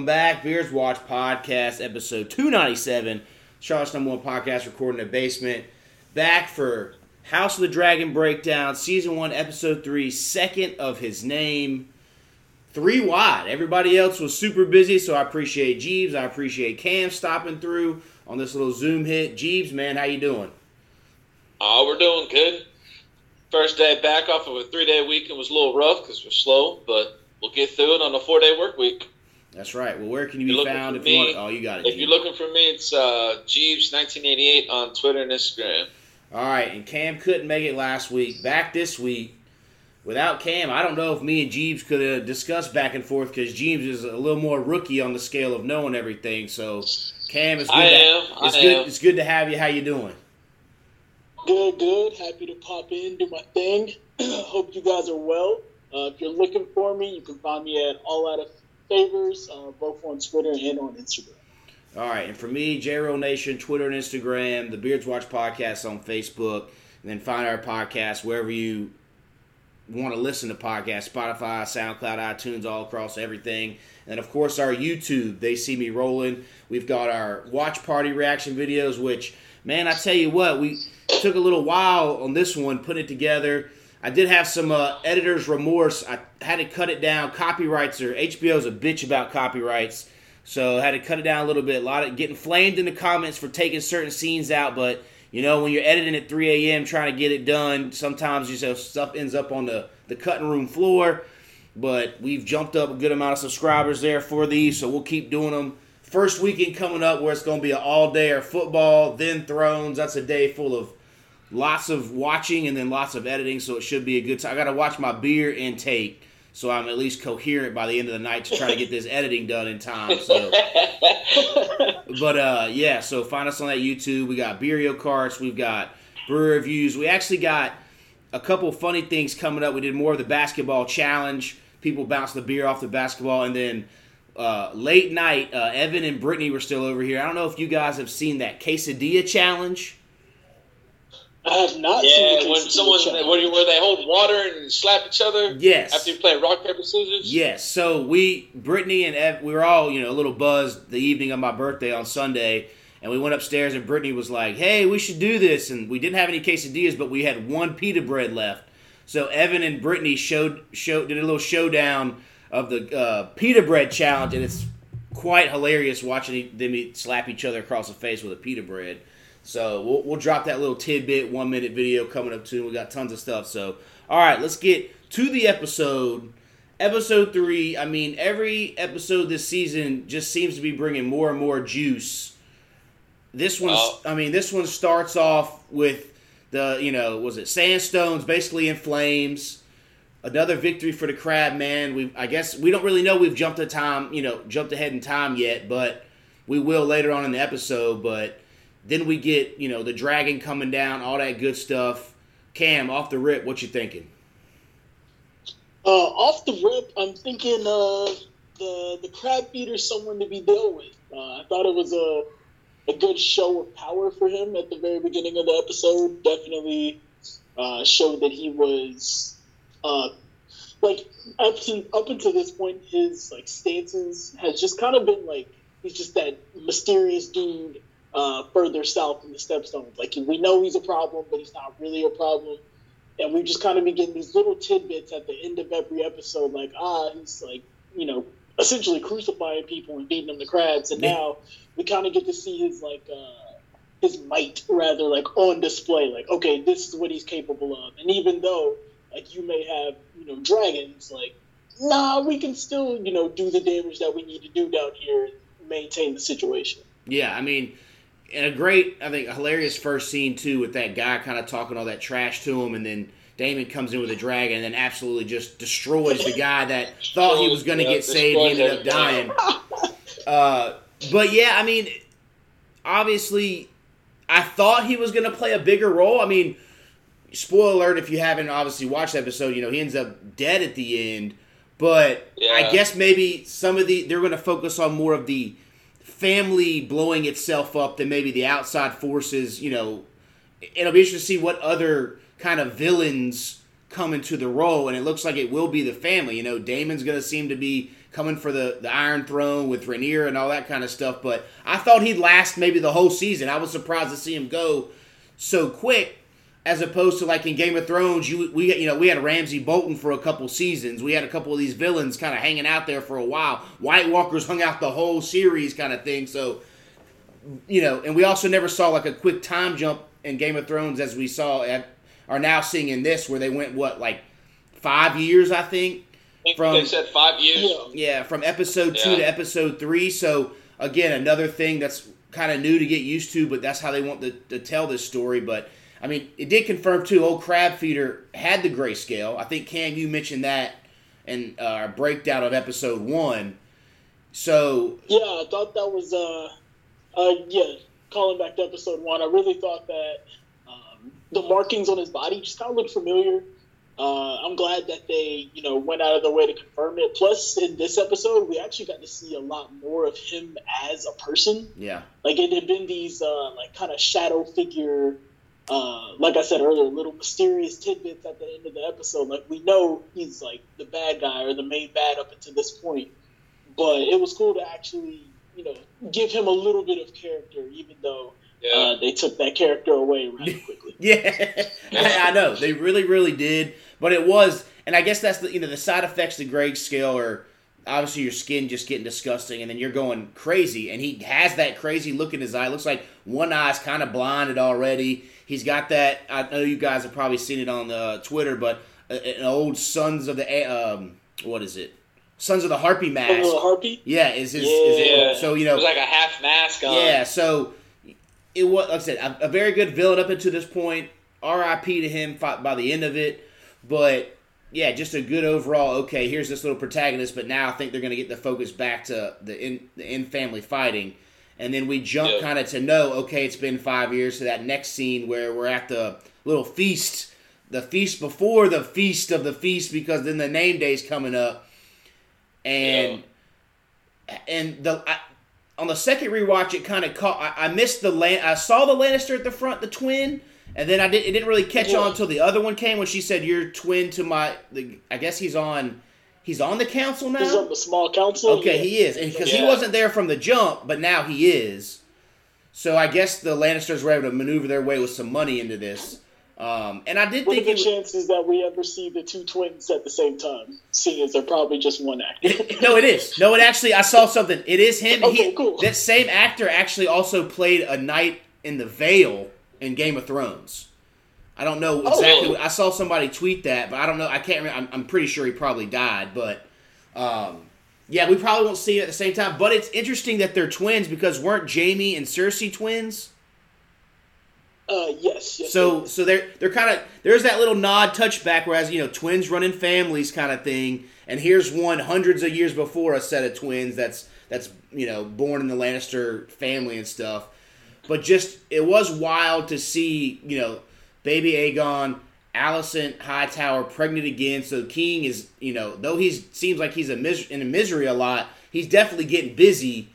welcome back. Beers Watch Podcast, episode 297. Charlotte's number one podcast recording in the basement. Back for House of the Dragon Breakdown, season one, episode three, second of his name. Three wide. Everybody else was super busy, so I appreciate Jeebs. I appreciate Cam stopping through on this little Zoom hit. Jeebs, man, how you doing? Oh, we're doing good. First day back off of a three day weekend was a little rough because we're slow, but we'll get through it on a four day work week. That's right. Well, where can you You're be found for if you want? Oh, you got it. If you're looking for me, it's uh, Jeebs1988 on Twitter and Instagram. All right, and Cam couldn't make it last week. Back this week. Without Cam, I don't know if me and Jeebs could have discussed back and forth because Jeebs is a little more rookie on the scale of knowing everything. So, Cam, it's good. I to, am. I It's good. am. It's good to have you. How you doing? Good, good. Happy to pop in, do my thing. Hope you guys are well. Uh, if you're looking for me, you can find me at All Out of Favors, uh, both on Twitter and on Instagram. All right, and for me, JRO Nation, Twitter and Instagram, the Beards Watch Podcast on Facebook, and then find our podcast wherever you want to listen to podcasts Spotify, SoundCloud, iTunes, all across everything. And of course, our YouTube, They See Me Rolling. We've got our watch party reaction videos, which, man, I tell you what, we took a little while on this one, putting it together. I did have some uh, editor's remorse. I had to cut it down. Copyrights are HBO's a bitch about copyrights. So I had to cut it down a little bit. A lot of getting flamed in the comments for taking certain scenes out, but you know when you're editing at 3 a.m. trying to get it done, sometimes you know stuff ends up on the the cutting room floor. But we've jumped up a good amount of subscribers there for these, so we'll keep doing them. First weekend coming up where it's going to be an all day of football, then Thrones. That's a day full of lots of watching and then lots of editing, so it should be a good time. I got to watch my beer intake so I'm at least coherent by the end of the night to try to get this editing done in time. So, but uh, yeah, so find us on that YouTube. We got Beerio carts, we've got brewer reviews. We actually got a couple funny things coming up. We did more of the basketball challenge. People bounce the beer off the basketball, and then uh, late night, uh, Evan and Brittany were still over here. I don't know if you guys have seen that quesadilla challenge. I have not Yeah, seen the when someone challenge. where, where they hold water and slap each other Yes. after you play rock paper scissors. Yes. So we, Brittany and Ev, we were all, you know, a little buzzed the evening of my birthday on Sunday, and we went upstairs, and Brittany was like, "Hey, we should do this." And we didn't have any quesadillas, but we had one pita bread left. So Evan and Brittany showed showed did a little showdown of the uh, pita bread challenge, and it's quite hilarious watching them slap each other across the face with a pita bread. So we'll, we'll drop that little tidbit one minute video coming up too. We got tons of stuff. So all right, let's get to the episode. Episode three. I mean, every episode this season just seems to be bringing more and more juice. This one, Oh. I mean, this one starts off with the you know was it sandstones basically in flames. Another victory for the crab man. We I guess we don't really know we've jumped a time you know jumped ahead in time yet, but we will later on in the episode. But then we get you know the dragon coming down, all that good stuff. Cam, off the rip, what you thinking? Uh, off the rip, I'm thinking uh, the the crab feeder's someone to be dealt with. Uh, I thought it was a a good show of power for him at the very beginning of the episode. Definitely uh, showed that he was uh, like up to up until this point, his like stances has just kind of been like he's just that mysterious dude uh, further south in the Stepstones. Like we know he's a problem, but he's not really a problem and we just kind of been getting these little tidbits at the end of every episode, like ah, he's like you know essentially crucifying people and beating them to crabs, and Yeah. now we kind of get to see his like uh, his might rather like on display, like okay, this is what he's capable of, and even though like you may have you know dragons, like nah, we can still you know do the damage that we need to do down here and maintain the situation. Yeah, I mean, and a great, I think, a hilarious first scene too with that guy kind of talking all that trash to him, and then Daemon comes in with a dragon and then absolutely just destroys the guy that thought he was going to Yeah, get saved. He ended up dying. Uh, but yeah, I mean, obviously, I thought he was going to play a bigger role. I mean, spoiler alert if you haven't obviously watched the episode, you know, he ends up dead at the end. But I guess maybe some of the they're going to focus on more of the family blowing itself up than maybe the outside forces. You know, it'll be interesting to see what other kind of villains come into the role, and it looks like it will be the family. You know, Daemon's going to seem to be coming for the, the Iron Throne with Rhaenyra and all that kind of stuff. But I thought he'd last maybe the whole season. I was surprised to see him go so quick, as opposed to like in Game of Thrones. You we you know we had Ramsay Bolton for a couple seasons. We had a couple of these villains kind of hanging out there for a while. White Walkers hung out the whole series, kind of thing. So you know, and we also never saw like a quick time jump in Game of Thrones as we saw at, are now seeing in this, where they went what like five years, I think. From- they said five years. Yeah. From episode two Yeah. to episode three. So again, another thing that's kind of new to get used to, but that's how they want to, to tell this story. But I mean, it did confirm too. Old Crab Feeder had the grayscale. I think Cam, you mentioned that in uh, our breakdown of episode one. So Yeah, I thought that was uh, uh, yeah. Calling back to episode one, I really thought that um, the markings on his body just kind of looked familiar. Uh, I'm glad that they, you know, went out of their way to confirm it. Plus, in this episode, we actually got to see a lot more of him as a person. yeah, Like it had been these uh, like kind of shadow figure, uh, like I said earlier, little mysterious tidbits at the end of the episode. Like we know he's like the bad guy or the main bad up until this point, but it was cool to actually, you know, give him a little bit of character, even though Yeah. uh, they took that character away rather quickly. Yeah, I know they really, really did. But it was, and I guess that's the you know the side effects to Greg's scale are obviously your skin just getting disgusting, and then you're going crazy. And he has that crazy look in his eye. It looks like one eye's kind of blinded already. He's got that. I know you guys have probably seen it on the Twitter, but uh, an old Sons of the A- um, what is it? Sons of the Harpy A mask. little harpy. Yeah, is his, is it, so you it know was like a half mask on. yeah, so it was like I said, a, a very good villain up until this point. R.I.P. to him by the end of it, but yeah, just a good overall. Okay, here's this little protagonist, but now I think they're going to get the focus back to the in the in family fighting, and then we jump Yeah. kind of to know. Okay, it's been five years to that next scene where we're at the little feast, the feast before the feast of the feast, because then the name day's coming up, and and the I, on the second rewatch, it kind of caught. I, I missed the Lan- I saw the Lannister at the front, the twin, and then I did. It didn't really catch Yeah. on until the other one came when she said, "You're twin to my." The, I guess he's on. He's on the council now. He's on the small council. Okay, yeah. he is, and because he wasn't there from the jump, but now he is. So I guess the Lannisters were able to maneuver their way with some money into this. Um, and I did What are think the it was, chances that we ever see the two twins at the same time? Seeing as they're probably just one actor. no, it is. No, it actually. I saw something. It is him. Okay, he, cool. That same actor actually also played a knight in the Vale in Game of Thrones. I don't know Oh, exactly. what- I saw somebody tweet that, but I don't know. I can't. Remember. I'm, I'm pretty sure he probably died, but um, yeah, we probably won't see it at the same time. But it's interesting that they're twins because weren't Jaime and Cersei twins? Uh, yes. yes So so they're they're kind of there's that little nod touchback whereas you know twins running families kind of thing and here's one hundreds of years before a set of twins that's that's you know born in the Lannister family and stuff but just it was wild to see you know baby Aegon Alicent Hightower pregnant again so King is you know though he seems like he's a mis- in a misery a lot he's definitely getting busy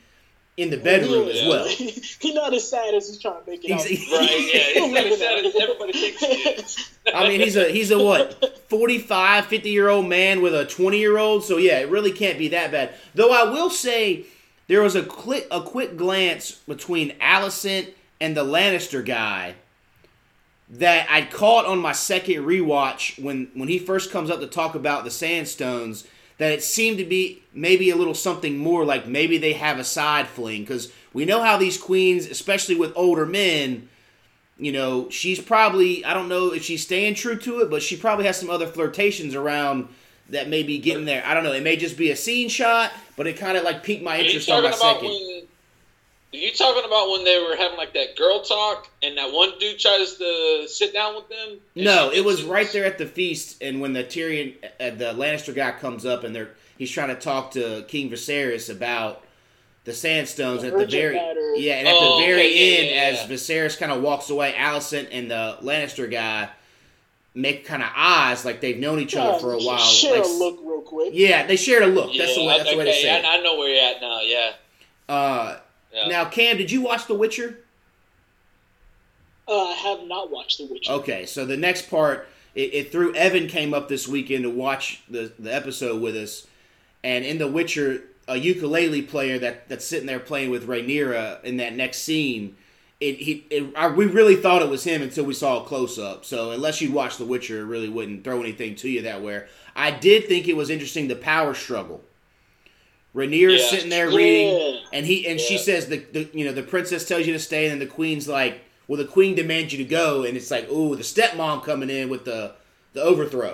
in the bedroom as Yeah. well he's not as sad as he's trying to make it out. Right, yeah. He's not as sad as everybody thinks he is. I mean, he's a he's a what 45, 50 year old man with a twenty year old. So yeah, it really can't be that bad. Though I will say there was a quick a quick glance between Alicent and the Lannister guy that I caught on my second rewatch when when he first comes up to talk about the Sandstones. That it seemed to be maybe a little something more like maybe they have a side fling because we know how these queens, especially with older men, you know, she's probably I don't know if she's staying true to it, but she probably has some other flirtations around that may be getting there. I don't know. It may just be a scene shot, but it kind of like piqued my interest on my second. when? Are you talking about when they were having like that girl talk, and that one dude tries to sit down with them? No, it was thinks right there at the feast, and when the Tyrion, uh, the Lannister guy comes up, and they're he's trying to talk to King Viserys about the Sandstones The at the very matter. yeah, and at Oh, the very okay, yeah, end, yeah, as. Viserys kind of walks away, Alicent and the Lannister guy make kind of eyes like they've known each other for a while. Share like, a look real quick. Yeah, they shared a look. Yeah, that's the way. That's the way to okay, say it. I, I know where you're at now. Yeah. Uh, yeah. Now, Cam, did you watch The Witcher? Uh, I have not watched The Witcher. Okay, so the next part, it, it threw Evan came up this weekend to watch the the episode with us, and in The Witcher, a ukulele player that that's sitting there playing with Rhaenyra in that next scene. It, he, it, I, we really thought it was him until we saw a close up. So unless you watch The Witcher, it really wouldn't throw anything to you that way. I did think it was interesting the power struggle. Rhaenyra's Yeah. sitting there Yeah. reading, and he and she says the, the you know the princess tells you to stay, and then the queen's like, well, the queen demands you to go, and it's like, ooh, the stepmom coming in with the the overthrow. Yeah,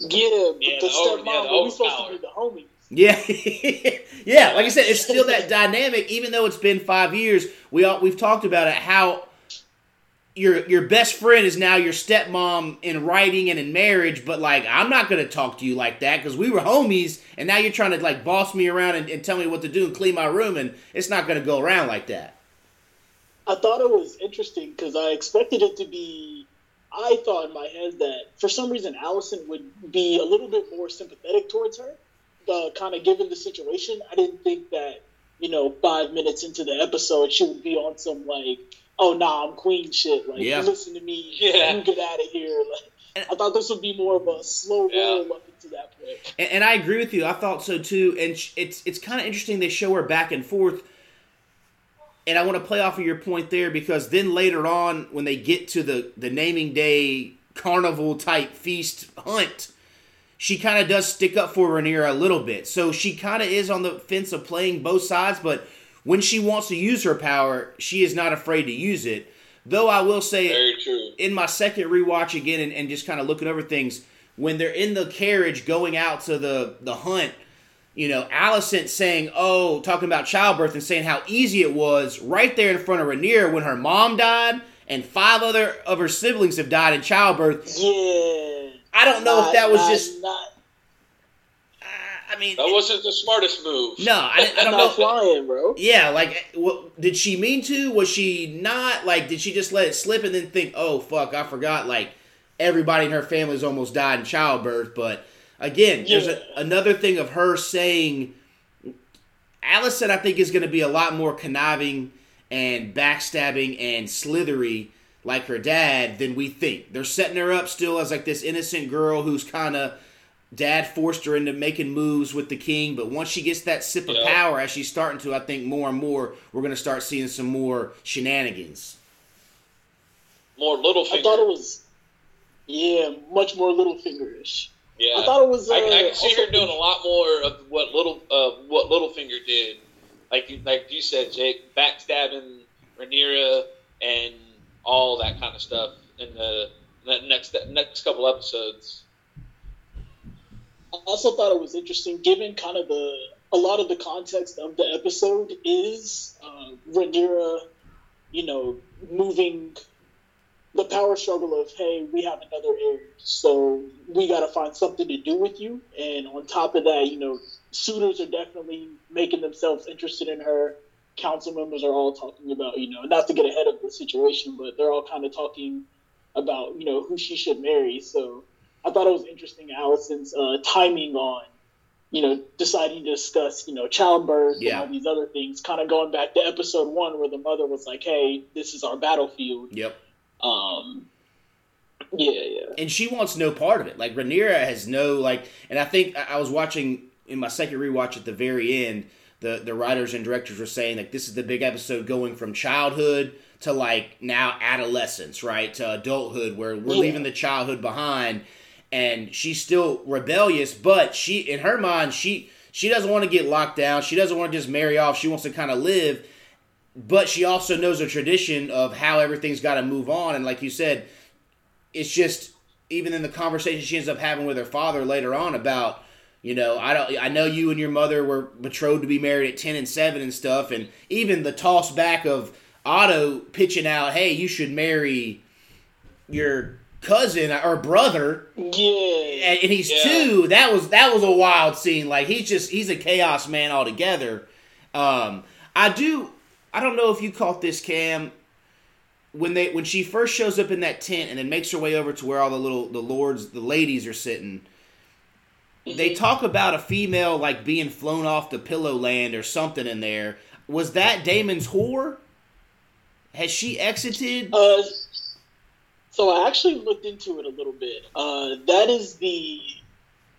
but Yeah, the the over- stepmom, yeah, the but we supposed to overpower. be the homies. Yeah, yeah. Like I said, it's still that dynamic, even though it's been five years. We all we've talked about it. How your your best friend is now your stepmom in writing and in marriage, but like I'm not gonna talk to you like that because we were homies, and now you're trying to like boss me around and, and tell me what to do and clean my room, and it's not gonna go around like that. I thought it was interesting because I expected it to be. I thought in my head that for some reason Alicent would be a little bit more sympathetic towards her, uh, kind of given the situation. I didn't think that you know five minutes into the episode she would be on some like, oh nah, I'm queen shit. Like, Yeah. listen to me, Yeah. you get out of here. Like, I thought this would be more of a slow Yeah. roll up into that point. And, and I agree with you. I thought so too. And sh- it's it's kind of interesting they show her back and forth. And I want to play off of your point there because then later on, when they get to the the naming day carnival type feast hunt, she kind of does stick up for Rhaenyra a little bit. So she kind of is on the fence of playing both sides, but when she wants to use her power, she is not afraid to use it. Though I will say, in my second rewatch again and, and just kind of looking over things, when they're in the carriage going out to the, the hunt, you know, Alicent saying, oh, talking about childbirth and saying how easy it was right there in front of Rhaenyra when her mom died and five other of her siblings have died in childbirth. Yeah. I don't know if that was Not- just, not, I mean, That wasn't the smartest move. no, I, I don't not know. flying, bro. Yeah, like, what, did she mean to? Was she not? Like, did she just let it slip and then think, oh, fuck, I forgot, like, everybody in her family's almost died in childbirth? But again, there's a, another thing of her saying, Alicent, I think, is going to be a lot more conniving and backstabbing and slithery like her dad than we think. They're setting her up still as, like, this innocent girl who's kind of. Dad forced her into making moves with the king, but once she gets that sip of Yeah. power, as she's starting to, I think more and more, we're going to start seeing some more shenanigans. More little I thought it was, yeah, much more little fingerish. yeah. I thought it was. Uh, I, I can see her doing a lot more of what little uh, what Littlefinger did, like you, like you said, Jake, backstabbing Rhaenyra and all that kind of stuff in the, next next couple episodes. I also thought it was interesting, given kind of the a lot of the context of the episode is uh, Rhaenyra, you know, moving the power struggle of hey, we have another heir, so we got to find something to do with you. And on top of that, you know, suitors are definitely making themselves interested in her. Council members are all talking about, you know, not to get ahead of the situation, but they're all kind of talking about, you know, who she should marry. So I thought it was interesting Alicent's uh, timing on, you know, deciding to discuss, you know, childbirth Yeah. and all these other things. Kind of going back to episode one where the mother was like, "Hey, this is our battlefield." Yep. Um, yeah, yeah. and she wants no part of it. Like Rhaenyra has no like, and I think I I was watching in my second rewatch at the very end. The the writers and directors were saying like this is the big episode going from childhood to like now adolescence, right to adulthood, where we're Yeah. leaving the childhood behind, and she's still rebellious, but she in her mind she she doesn't want to get locked down. She doesn't want to just marry off. She wants to kind of live but she also knows a tradition of how everything's got to move on and like you said it's just even in the conversation she ends up having with her father later on about you know i don't i know you and your mother were betrothed to be married at 10 and 7 and stuff and even the toss back of otto pitching out hey you should marry your cousin or brother Yeah. and, and he's Yeah. two. That was that was a wild scene. Like he's just he's a chaos man altogether. Um, I do. I don't know if you caught this, Cam. When they when she first shows up in that tent and then makes her way over to where all the little the lords the ladies are sitting. They talk about a female like being flown off the pillow land or something in there. Was that Daemon's whore? Has she exited? Uh, so I actually looked into it a little bit. Uh, that is the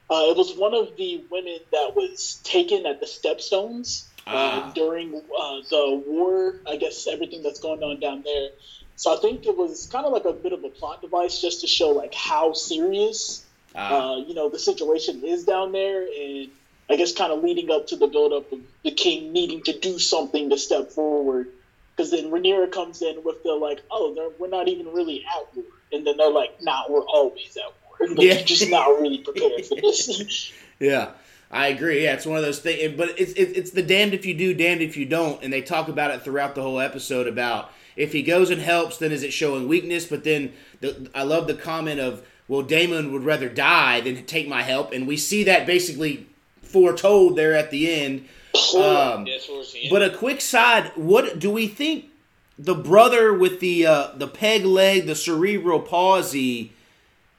Uh, it was one of the women that was taken at the Stepstones uh, Ah. during uh, the war. I guess everything that's going on down there. So I think it was kind of like a bit of a plot device just to show like how serious Uh, uh, you know the situation is down there, and I guess kind of leading up to the buildup of the king needing to do something to step forward. Because then Rhaenyra comes in with the like, oh, they're, we're not even really at war, and then they're like, nah, we're always at war. Like, Yeah. You're just not really prepared for this. Yeah, I agree. Yeah, it's one of those things. But it's it, it's the damned if you do, damned if you don't, and they talk about it throughout the whole episode about if he goes and helps, then is it showing weakness? But then the, I love the comment of, well, Daemon would rather die than take my help, and we see that basically foretold there at the end. Um, Yeah, the end. but a quick side, what do we think the brother with the uh, the peg leg, the cerebral palsy,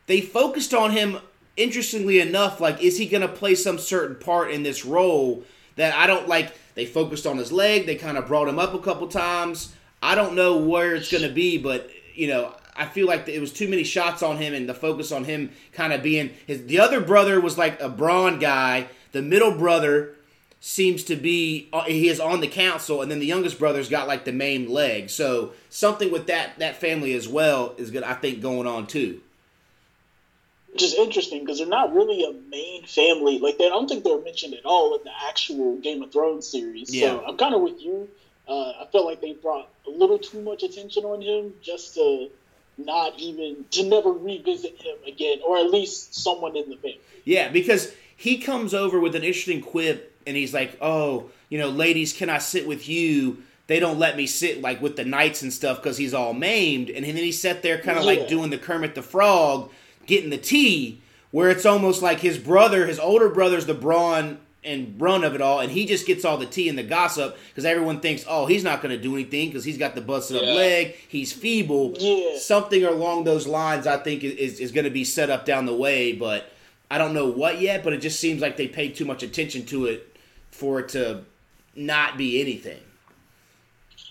they focused on him interestingly enough, like is he gonna play some certain part in this role that I don't like they focused on his leg, they kind of brought him up a couple times. I don't know where it's gonna be, but you know, I feel like it was too many shots on him and the focus on him kind of being his the other brother was like a brawn guy, the middle brother seems to be uh, he is on the council and then the youngest brother's got like the main leg so something with that that family as well is good i think going on too Which is interesting because they're not really a main family. Like they I don't think they're mentioned at all in the actual Game of Thrones series. Yeah. So I'm kind of with you. Uh, I felt like they brought a little too much attention on him just to not even to never revisit him again, or at least someone in the family. yeah because he comes over with an interesting quip and he's like oh you know ladies can i sit with you they don't let me sit like with the knights and stuff because he's all maimed and then he sat there kind of Yeah. like doing the kermit the frog getting the tea where it's almost like his brother his older brother's the brawn and run of it all and he just gets all the tea and the gossip because everyone thinks oh he's not going to do anything because he's got the busted up leg he's feeble Yeah. something along those lines i think is, is going to be set up down the way but i don't know what yet but it just seems like they paid too much attention to it for it to not be anything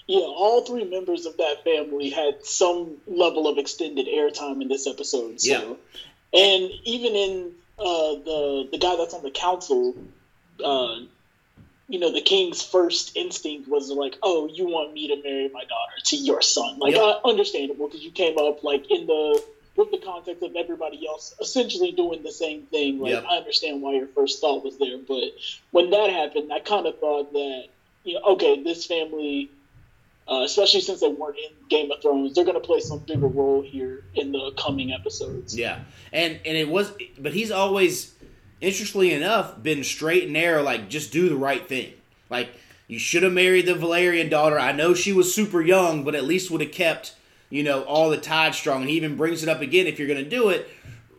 Yeah, all three members of that family had some level of extended airtime in this episode. So. Yeah. And even in uh, the the guy that's on the council, uh, you know, the king's first instinct was like, "Oh, you want me to marry my daughter to your son?" Like, Yep. uh, understandable because you came up like in the with the context of everybody else essentially doing the same thing. Like, Yep. I understand why your first thought was there, but when that happened, I kind of thought that you know, okay, this family uh, especially since they weren't in Game of Thrones. They're going to play some bigger role here in the coming episodes. Yeah, and and it was, but he's always, interestingly enough, been straight and narrow. Like just do the right thing. Like you should have married the Velaryon daughter. I know she was super young, but at least would have kept you know all the tide strong. And he even brings it up again. If you're going to do it,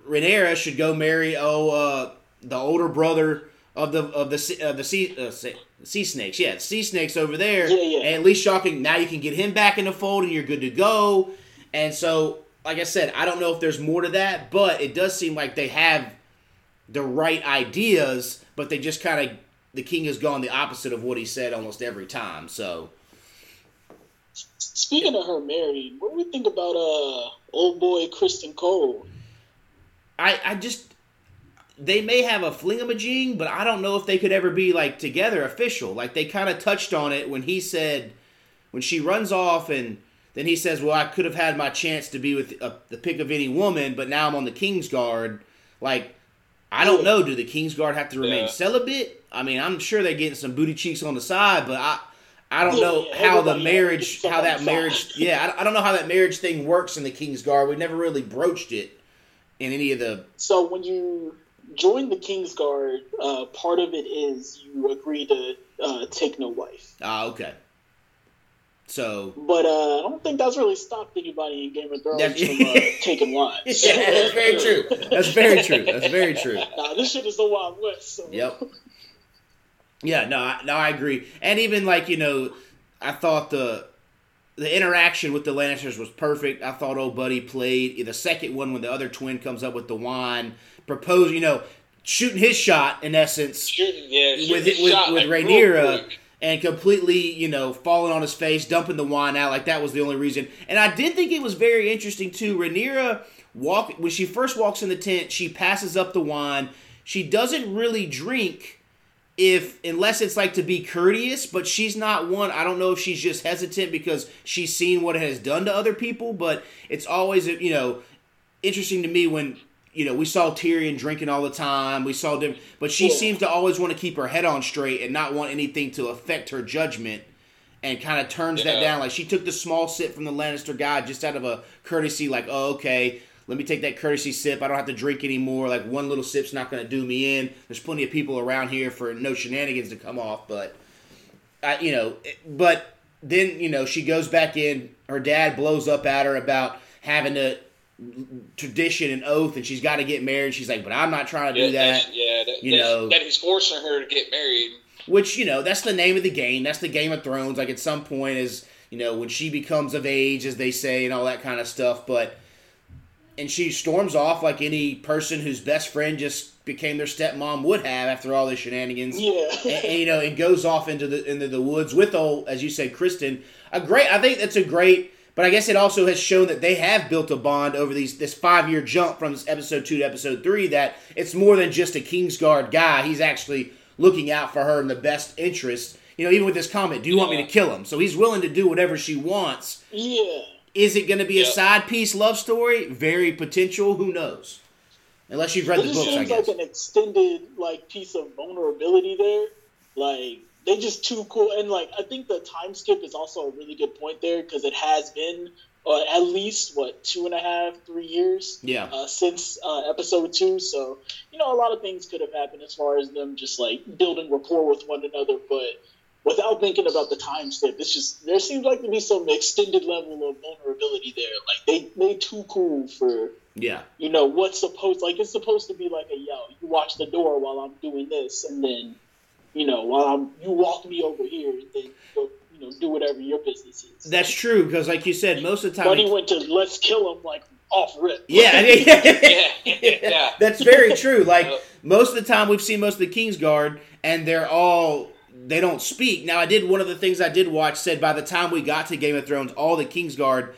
Rhaenyra should go marry oh uh, the older brother of the of the sea- of the sea uh, sea, sea snakes. Yeah, sea snakes over there. Yeah, yeah. And at least shocking. Now you can get him back in the fold, and you're good to go. And so, like I said, I don't know if there's more to that, but it does seem like they have the right ideas, but they just kind of the king has gone the opposite of what he said almost every time. So Speaking of her married, what do we think about uh old boy Criston Cole? I I just they may have a flingamajig, but I don't know if they could ever be like together official. Like they kind of touched on it when he said when she runs off and then he says, "Well, I could have had my chance to be with uh, the pick of any woman, but now I'm on the King's Guard." Like I don't know. Do the King's Guard have to remain Yeah. celibate? I mean, I'm sure they're getting some booty cheeks on the side, but I I don't Yeah, know yeah, how the marriage, how that marriage, yeah, I, I don't know how that marriage thing works in the King's Guard. We've never really broached it in any of the So when you join the King's Guard, uh, part of it is you agree to uh, take no wife. Ah, okay. So But uh, I don't think that's really stopped anybody in Game of Thrones from uh, taking wives. yeah, that's very true. That's very true. That's very true. Nah, this shit is the Wild West. So. Yep. Yeah, no, I, no, I agree. And even like you know, I thought the the interaction with the Lannisters was perfect. I thought old buddy played the second one when the other twin comes up with the wine, propose, you know, shooting his shot in essence Shooting, yeah, shooting with with, shot, with like, Rhaenyra. And completely, you know, falling on his face, dumping the wine out like that was the only reason. And I did think it was very interesting too. Rhaenyra walk when she first walks in the tent, she passes up the wine. she doesn't really drink if unless it's like to be courteous, but she's not one. I don't know if she's just hesitant because she's seen what it has done to other people, but it's always you know interesting to me when you know we saw Tyrion drinking all the time. We saw them, but she Yeah. seems to always want to keep her head on straight and not want anything to affect her judgment. And kind of turns that down. Like she took the small sip from the Lannister guy just out of a courtesy, like, oh, okay, let me take that courtesy sip. I don't have to drink anymore. Like one little sip's not going to do me in. There's plenty of people around here for no shenanigans to come off, but I, you know, but then you know she goes back in. Her dad blows up at her about having a tradition and oath, and she's got to get married. She's like, but I'm not trying to do that. yeah, that, you know. that he's forcing her to get married. Which you know, that's the name of the game. That's the Game of Thrones. Like at some point, is you know when she becomes of age, as they say, and all that kind of stuff. But and she storms off like any person whose best friend just became their stepmom would have after all the shenanigans. Yeah. and, and, you know, and goes off into the into the woods with old, as you said, Criston. A great, I think that's a great. But I guess it also has shown that they have built a bond over these this five year jump from episode two to episode three. That it's more than just a Kingsguard guy. He's actually looking out for her in the best interest. You know, even with this comment, do you want me to kill him? So he's willing to do whatever she wants. yeah. Is it going to be a side piece love story? Very potential. Who knows? Unless you've read It the books, I seems guess. like an extended like piece of vulnerability there. Like they just too cool, and like I think the time skip is also a really good point there because it has been uh, at least what two and a half, three years yeah. uh, since uh, episode two. So you know a lot of things could have happened as far as them just like building rapport with one another, but. Without thinking about the time skip, it's just there seems like to be some extended level of vulnerability there. Like they they too cool for Yeah. you know what's supposed like it's supposed to be like a yo you watch the door while i'm doing this and then you know while i'm you walk me over here and then go you know do whatever your business is That's true because, like you said, most of the time. Buddy went to let's kill him like off rip Yeah, Yeah, yeah. that's very true. Like Yep. most of the time, we've seen most of the Kingsguard, and they're all they don't speak. Now, I did one of the things I did watch said by the time we got to Game of Thrones, all the Kingsguard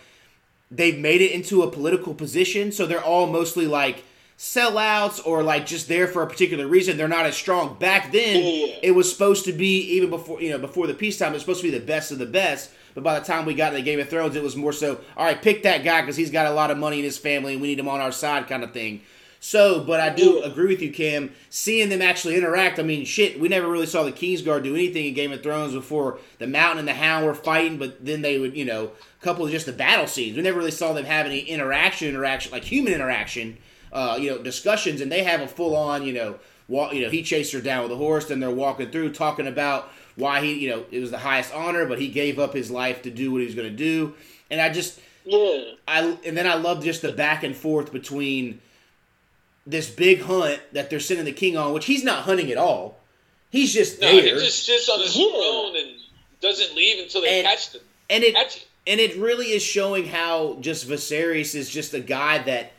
they've made it into a political position, so they're all mostly like sellouts or like just there for a particular reason. They're not as strong. Back then, Yeah, it was supposed to be even before you know before the peacetime. It was supposed to be the best of the best. But by the time we got to the Game of Thrones, it was more so, all right, pick that guy because he's got a lot of money in his family and we need him on our side, kind of thing. So, but I do Yeah. agree with you, Cam. Seeing them actually interact, I mean, shit, we never really saw the Kingsguard do anything in Game of Thrones before the Mountain and the Hound were fighting, but then they would, you know, a couple of just the battle scenes. We never really saw them have any interaction, interaction like human interaction, uh, you know, discussions, and they have a full on, you know, walk. You know, he chased her down with a horse, and they're walking through talking about why he, you know, it was the highest honor, but he gave up his life to do what he was going to do, and I just. yeah I and then I love just the back and forth between this big hunt that they're sending the king on, which he's not hunting at all. He's just No, he there, just sits on his Yeah. throne and doesn't leave until they And- catch them. and it Catch it. and it really is showing how just Viserys is just a guy that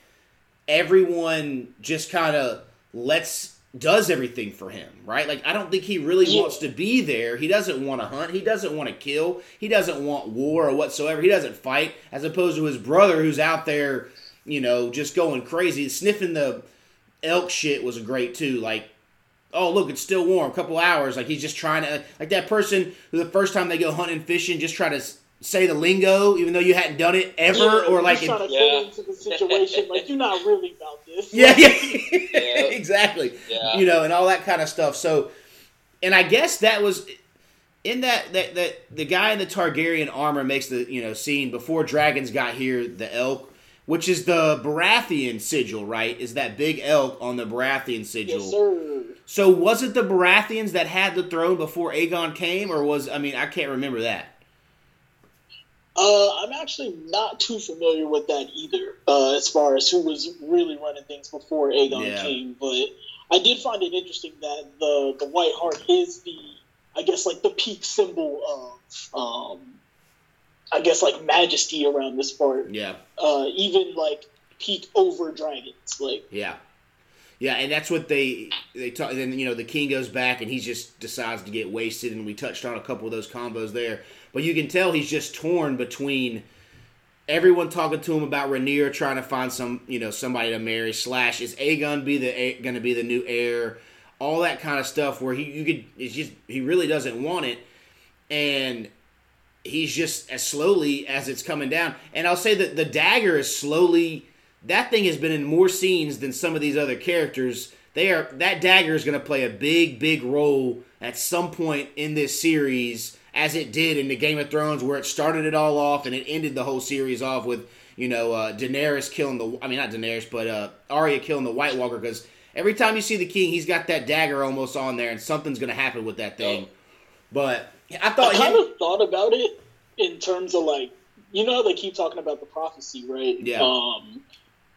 everyone just kind of lets does everything for him, right? Like I don't think he really Yeah. wants to be there. He doesn't want to hunt. He doesn't want to kill. He doesn't want war or whatsoever. He doesn't fight as opposed to his brother who's out there, you know, just going crazy, sniffing the elk shit was great too. Like oh look it's still warm a couple hours like he's just trying to like that person who the first time they go hunting fishing just try to say the lingo even though you hadn't done it ever Yeah, or you're like trying to Yeah. fit into the situation like you're not really about this yeah Like, yeah Yeah. exactly Yeah. you know and all that kind of stuff so and i guess that was in that that that the guy in the targaryen armor makes the you know scene before dragons got here the elk which is the Baratheon sigil, right? Is that big elk on the Baratheon sigil? yes sir So was it the Baratheons that had the throne before Aegon came, or was I mean I can't remember that. Uh, I'm actually not too familiar with that either, uh, as far as who was really running things before Aegon Yeah. came. But I did find it interesting that the the White Hart is the, I guess, like the peak symbol of, um, I guess, like majesty around this part. Yeah, Uh, even like peak over dragons. Like, yeah, yeah, and that's what they they talk. And then you know the king goes back and he just decides to get wasted, and we touched on a couple of those combos there. But you can tell he's just torn between everyone talking to him about Rhaenyra trying to find some, you know, somebody to marry. Slash, is Aegon be the going to be the new heir? All that kind of stuff where he you could it's just he really doesn't want it, and he's just as slowly as it's coming down. And I'll say that the dagger is slowly. That thing has been in more scenes than some of these other characters. They are that dagger is going to play a big, big role at some point in this series, as it did in the Game of Thrones, where it started it all off and it ended the whole series off with you know uh, Daenerys killing the. I mean, not Daenerys, but uh, Arya killing the White Walker. Because every time you see the King, he's got that dagger almost on there, and something's going to happen with that thing. But I thought I kind him- of thought about it in terms of like you know how they keep talking about the prophecy, right? Yeah. Um,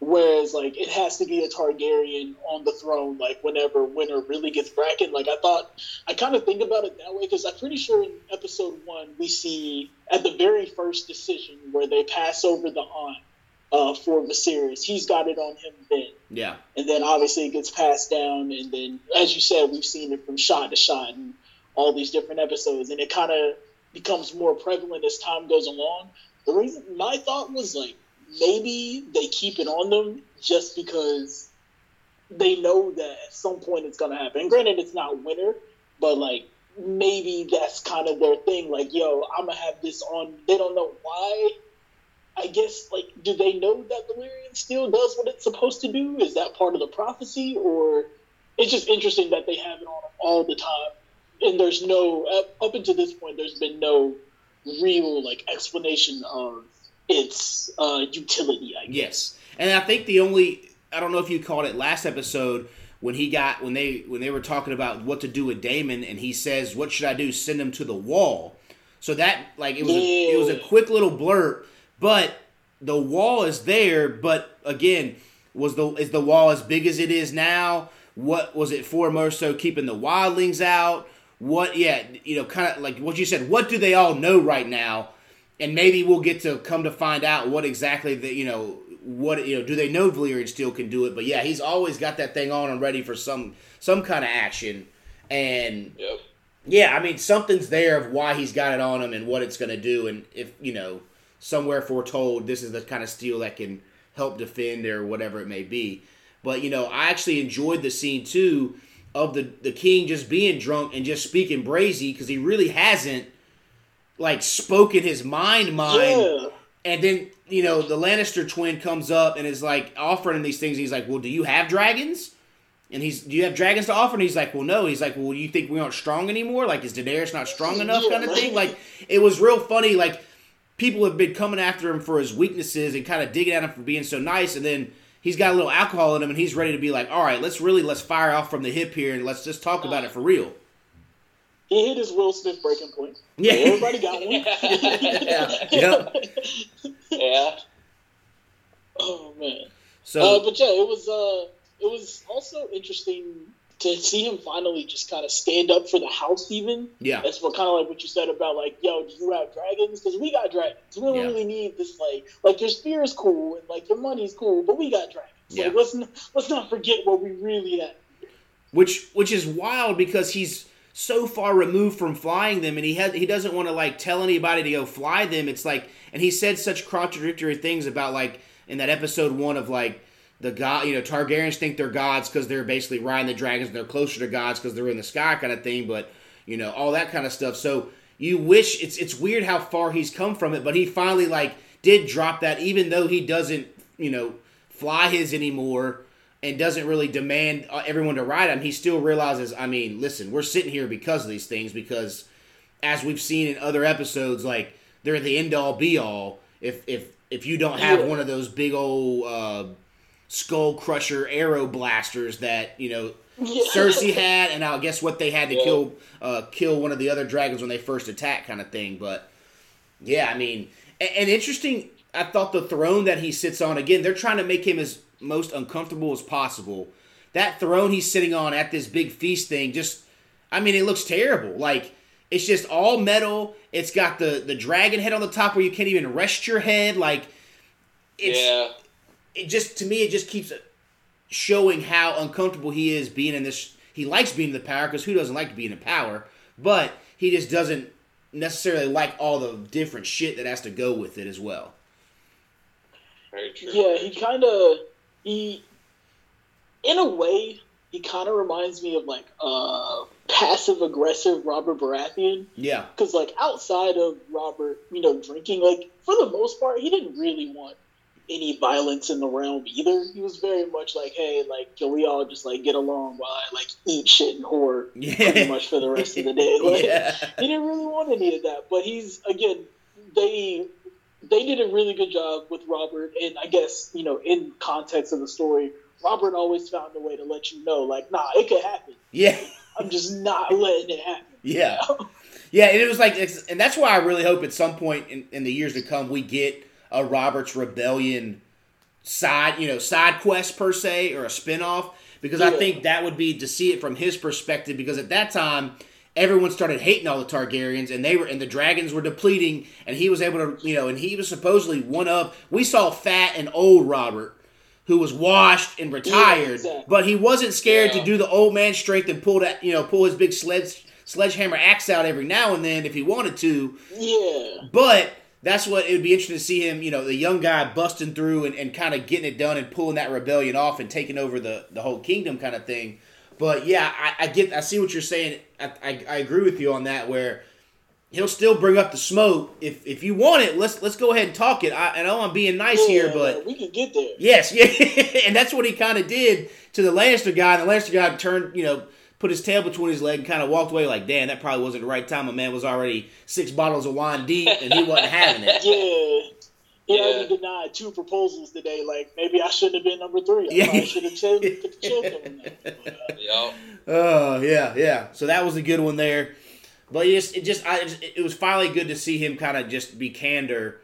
whereas like it has to be a Targaryen on the throne, like whenever winter really gets bracken. Like I thought, I kind of think about it that way because I'm pretty sure in episode one we see at the very first decision where they pass over the aunt uh, for Viserys, he's got it on him then. Yeah, and then obviously it gets passed down and then as you said we've seen it from shot to shot and all these different episodes and it kind of becomes more prevalent as time goes along. The reason my thought was like maybe they keep it on them just because they know that at some point it's going to happen. And granted it's not winter but like maybe that's kind of their thing. Like yo i'm gonna have this on. They don't know why. I guess like do they know that Valyrian steel does what it's supposed to do? Is that part of the prophecy, or it's just interesting that they have it on all the time, and there's no up, up until this point there's been no real like explanation of its uh, utility. I guess. Yes, and I think the only I don't know if you called it last episode when he got when they when they were talking about what to do with Daemon, and he says, "What should I do? Send him to the wall." So that like it was a, it was a quick little blurt, but the wall is there. But again, was the is the wall as big as it is now? What was it for? More so keeping the wildlings out. What? Yeah, you know, kind of like what you said. What do they all know right now? And maybe we'll get to come to find out what exactly the you know what you know do they know Valyrian Steel can do it? But yeah he's always got that thing on and ready for some some kind of action. And Yep. yeah I mean something's there of why he's got it on him and what it's going to do. And if you know somewhere foretold this is the kind of steel that can help defend or whatever it may be. But you know I actually enjoyed the scene too of the the king just being drunk and just speaking brazy because he really hasn't like spoken his mind mind Yeah. and then you know the Lannister twin comes up and is like offering him these things. He's like, "Well, do you have dragons?" And he's, "Do you have dragons to offer?" And he's like, "Well, no." He's like, "Well, you think we aren't strong anymore? Like, is Daenerys not strong enough?" Yeah, Kind of right. thing. Like, it was real funny. Like, people have been coming after him for his weaknesses and kind of digging at him for being so nice, and then he's got a little alcohol in him, and he's ready to be like, "All right, let's really let's fire off from the hip here and let's just talk about uh. it for real." He hit his Will Smith breaking point. Yeah. Everybody got one. Yeah. Yeah. Oh man. So uh, but yeah, it was uh, it was also interesting to see him finally just kind of stand up for the house. Even yeah, that's what kind of like what you said about like, yo, do you have dragons? Because we got dragons. We don't Yeah. really need this like like your spear is cool and like your money's cool, but we got dragons. Yeah. Like let's not, let's not forget what we really have. which which is wild because he's so far removed from flying them and he had he doesn't want to like tell anybody to go fly them. It's like and he said such contradictory things about like in that episode one of like the god you know targaryens think they're gods because they're basically riding the dragons and they're closer to gods because they're in the sky kind of thing but you know all that kind of stuff. So you wish it's it's weird how far he's come from it but he finally like did drop that even though he doesn't you know fly his anymore and doesn't really demand uh, everyone to ride him, he still realizes, I mean, listen, we're sitting here because of these things, because as we've seen in other episodes, like they're the end all be all. If if if you don't have Yeah. one of those big old uh, skull crusher arrow blasters that you know Yeah. Cersei had, and I guess what they had to Yeah. kill uh, kill one of the other dragons when they first attacked, kind of thing. But yeah, I mean, and interesting. I thought the throne that he sits on again, they're trying to make him as most uncomfortable as possible. That throne he's sitting on at this big feast thing, just I mean, it looks terrible. Like it's just all metal. It's got the the dragon head on the top where you can't even rest your head. Like it's yeah. it just to me it just keeps showing how uncomfortable he is being in this he likes being in the power because who doesn't like to be in the power but he just doesn't necessarily like all the different shit that has to go with it as well Very true. Yeah, he kind of he, in a way, he kind of reminds me of like uh passive aggressive Robert Baratheon. Yeah. Because like outside of Robert, you know, drinking, like for the most part, he didn't really want any violence in the realm either. He was very much like, hey, like can we all just like get along while I like eat shit and whore Yeah. pretty much for the rest of the day. Like, yeah. he didn't really want any of that. But he's again, they they did a really good job with Robert, and I guess you know, in context of the story, Robert always found a way to let you know, like, nah, it could happen. Yeah. I'm just not letting it happen. Yeah. Yeah, and it was like, it's, and that's why I really hope at some point in, in the years to come we get a Robert's Rebellion side, you know, side quest per se or a spinoff because I think that would be to see it from his perspective because at that time everyone started hating all the Targaryens and they were and the dragons were depleting and he was able to, you know, and he was supposedly one of we saw fat and old Robert who was washed and retired, exactly. but he wasn't scared Yeah. to do the old man strength and pull that, you know, pull his big sledge sledgehammer axe out every now and then if he wanted to. Yeah. But that's what it would be interesting to see him, you know, the young guy busting through and, and kind of getting it done and pulling that rebellion off and taking over the, the whole kingdom kind of thing. But yeah, I, I get, I see what you're saying. I, I, I agree with you on that. Where he'll still bring up the smoke if if you want it. Let's let's go ahead and talk it. I, I know I'm being nice here, but we can get there. Yes, yeah, and that's what he kind of did to the Lannister guy. And the Lannister guy turned, you know, put his tail between his leg and kind of walked away like, damn, that probably wasn't the right time. A man was already six bottles of wine deep, and he wasn't having it. Yeah. He Yeah. already denied two proposals today. Like maybe I shouldn't have been number three. I Yeah. should have chilled, chilled on that. But, uh, Oh yeah, yeah. So that was a good one there. But it just, it just, I, it was finally good to see him kind of just be candor,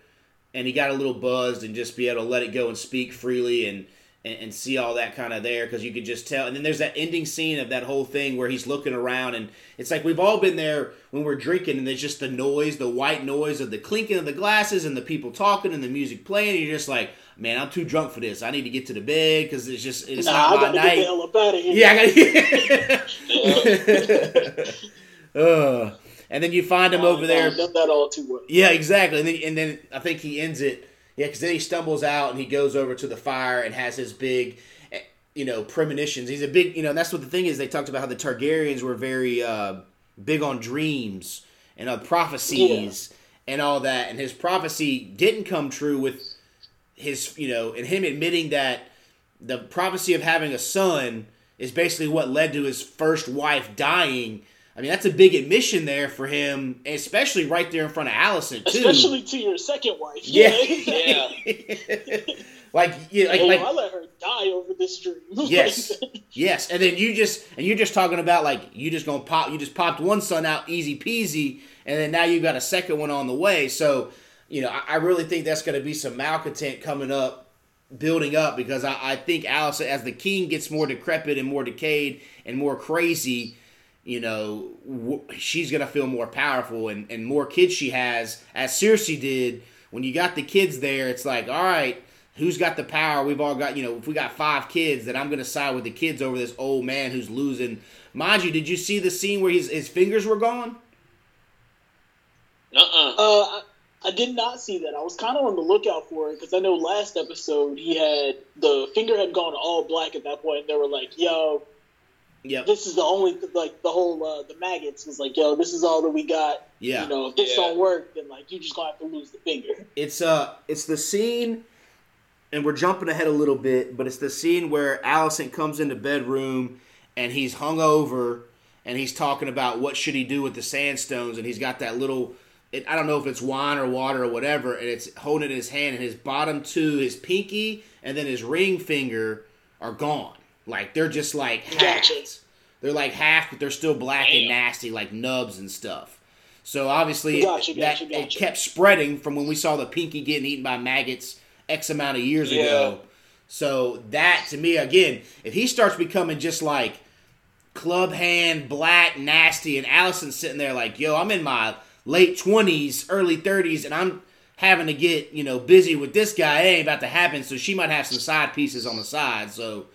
and he got a little buzzed and just be able to let it go and speak freely and and, and see all that kind of there because you could just tell. And then there's that ending scene of that whole thing where he's looking around and it's like we've all been there when we're drinking and there's just the noise, the white noise of the clinking of the glasses and the people talking and the music playing. And you're just like, man, I'm too drunk for this. I need to get to the bed because it's just it's nah, not I my gotta night. hell up out of here. Yeah, I got uh, and then you find him over there. I've done that all too well. Yeah, exactly. And then, and then I think he ends it. Yeah, because then he stumbles out and he goes over to the fire and has his big, eh, you know, premonitions. He's a big, you know, that's what the thing is. They talked about how the Targaryens were very uh, big on dreams and uh, prophecies and all that. And his prophecy didn't come true with his, you know, and him admitting that the prophecy of having a son is basically what led to his first wife dying. I mean, that's a big admission there for him, especially right there in front of Alicent too. Especially to your second wife. yeah, Yeah. like, yeah, like, Hey, like, I let her die over this dream. Yes. yes, and then you just and you're just talking about like you just gonna pop, you just popped one son out easy peasy, and then now you've got a second one on the way. So, you know, I, I really think that's gonna be some malcontent coming up, building up because I, I think Alicent, as the king gets more decrepit and more decayed and more crazy. You know, w- she's gonna feel more powerful, and, and more kids she has, as Cersei did. When you got the kids there, it's like, all right, who's got the power? We've all got, you know, if we got five kids, then I'm going to side with the kids over this old man who's losing. Mind you, did you see the scene where his, his fingers were gone? Uh-uh. Uh, I, I did not see that. I was kind of on the lookout for it because I know last episode he had the finger had gone all black at that point, and they were like, "Yo, Yep. this is the only like the whole uh, the maggots was like, yo, this is all that we got. Yeah. You know, if this Yeah. don't work, then like you just gonna have to lose the finger. It's uh it's the scene and we're jumping ahead a little bit, but it's the scene where Alicent comes in the bedroom and he's hungover and he's talking about what should he do with the sandstones and he's got that little it, I don't know if it's wine or water or whatever and it's holding in his hand and his bottom two, his pinky and then his ring finger are gone. Like they're just like half. Gotcha. They're like half, but they're still black and nasty, like nubs and stuff. So obviously, Gotcha, that gotcha, it kept spreading from when we saw the pinky getting eaten by maggots X amount of years Yeah. ago. So that to me, again, if he starts becoming just like club hand, black, nasty, and Alicent's sitting there like, yo, I'm in my late twenties, early thirties, and I'm having to get you know busy with this guy. It ain't about to happen. So she might have some side pieces on the side. So,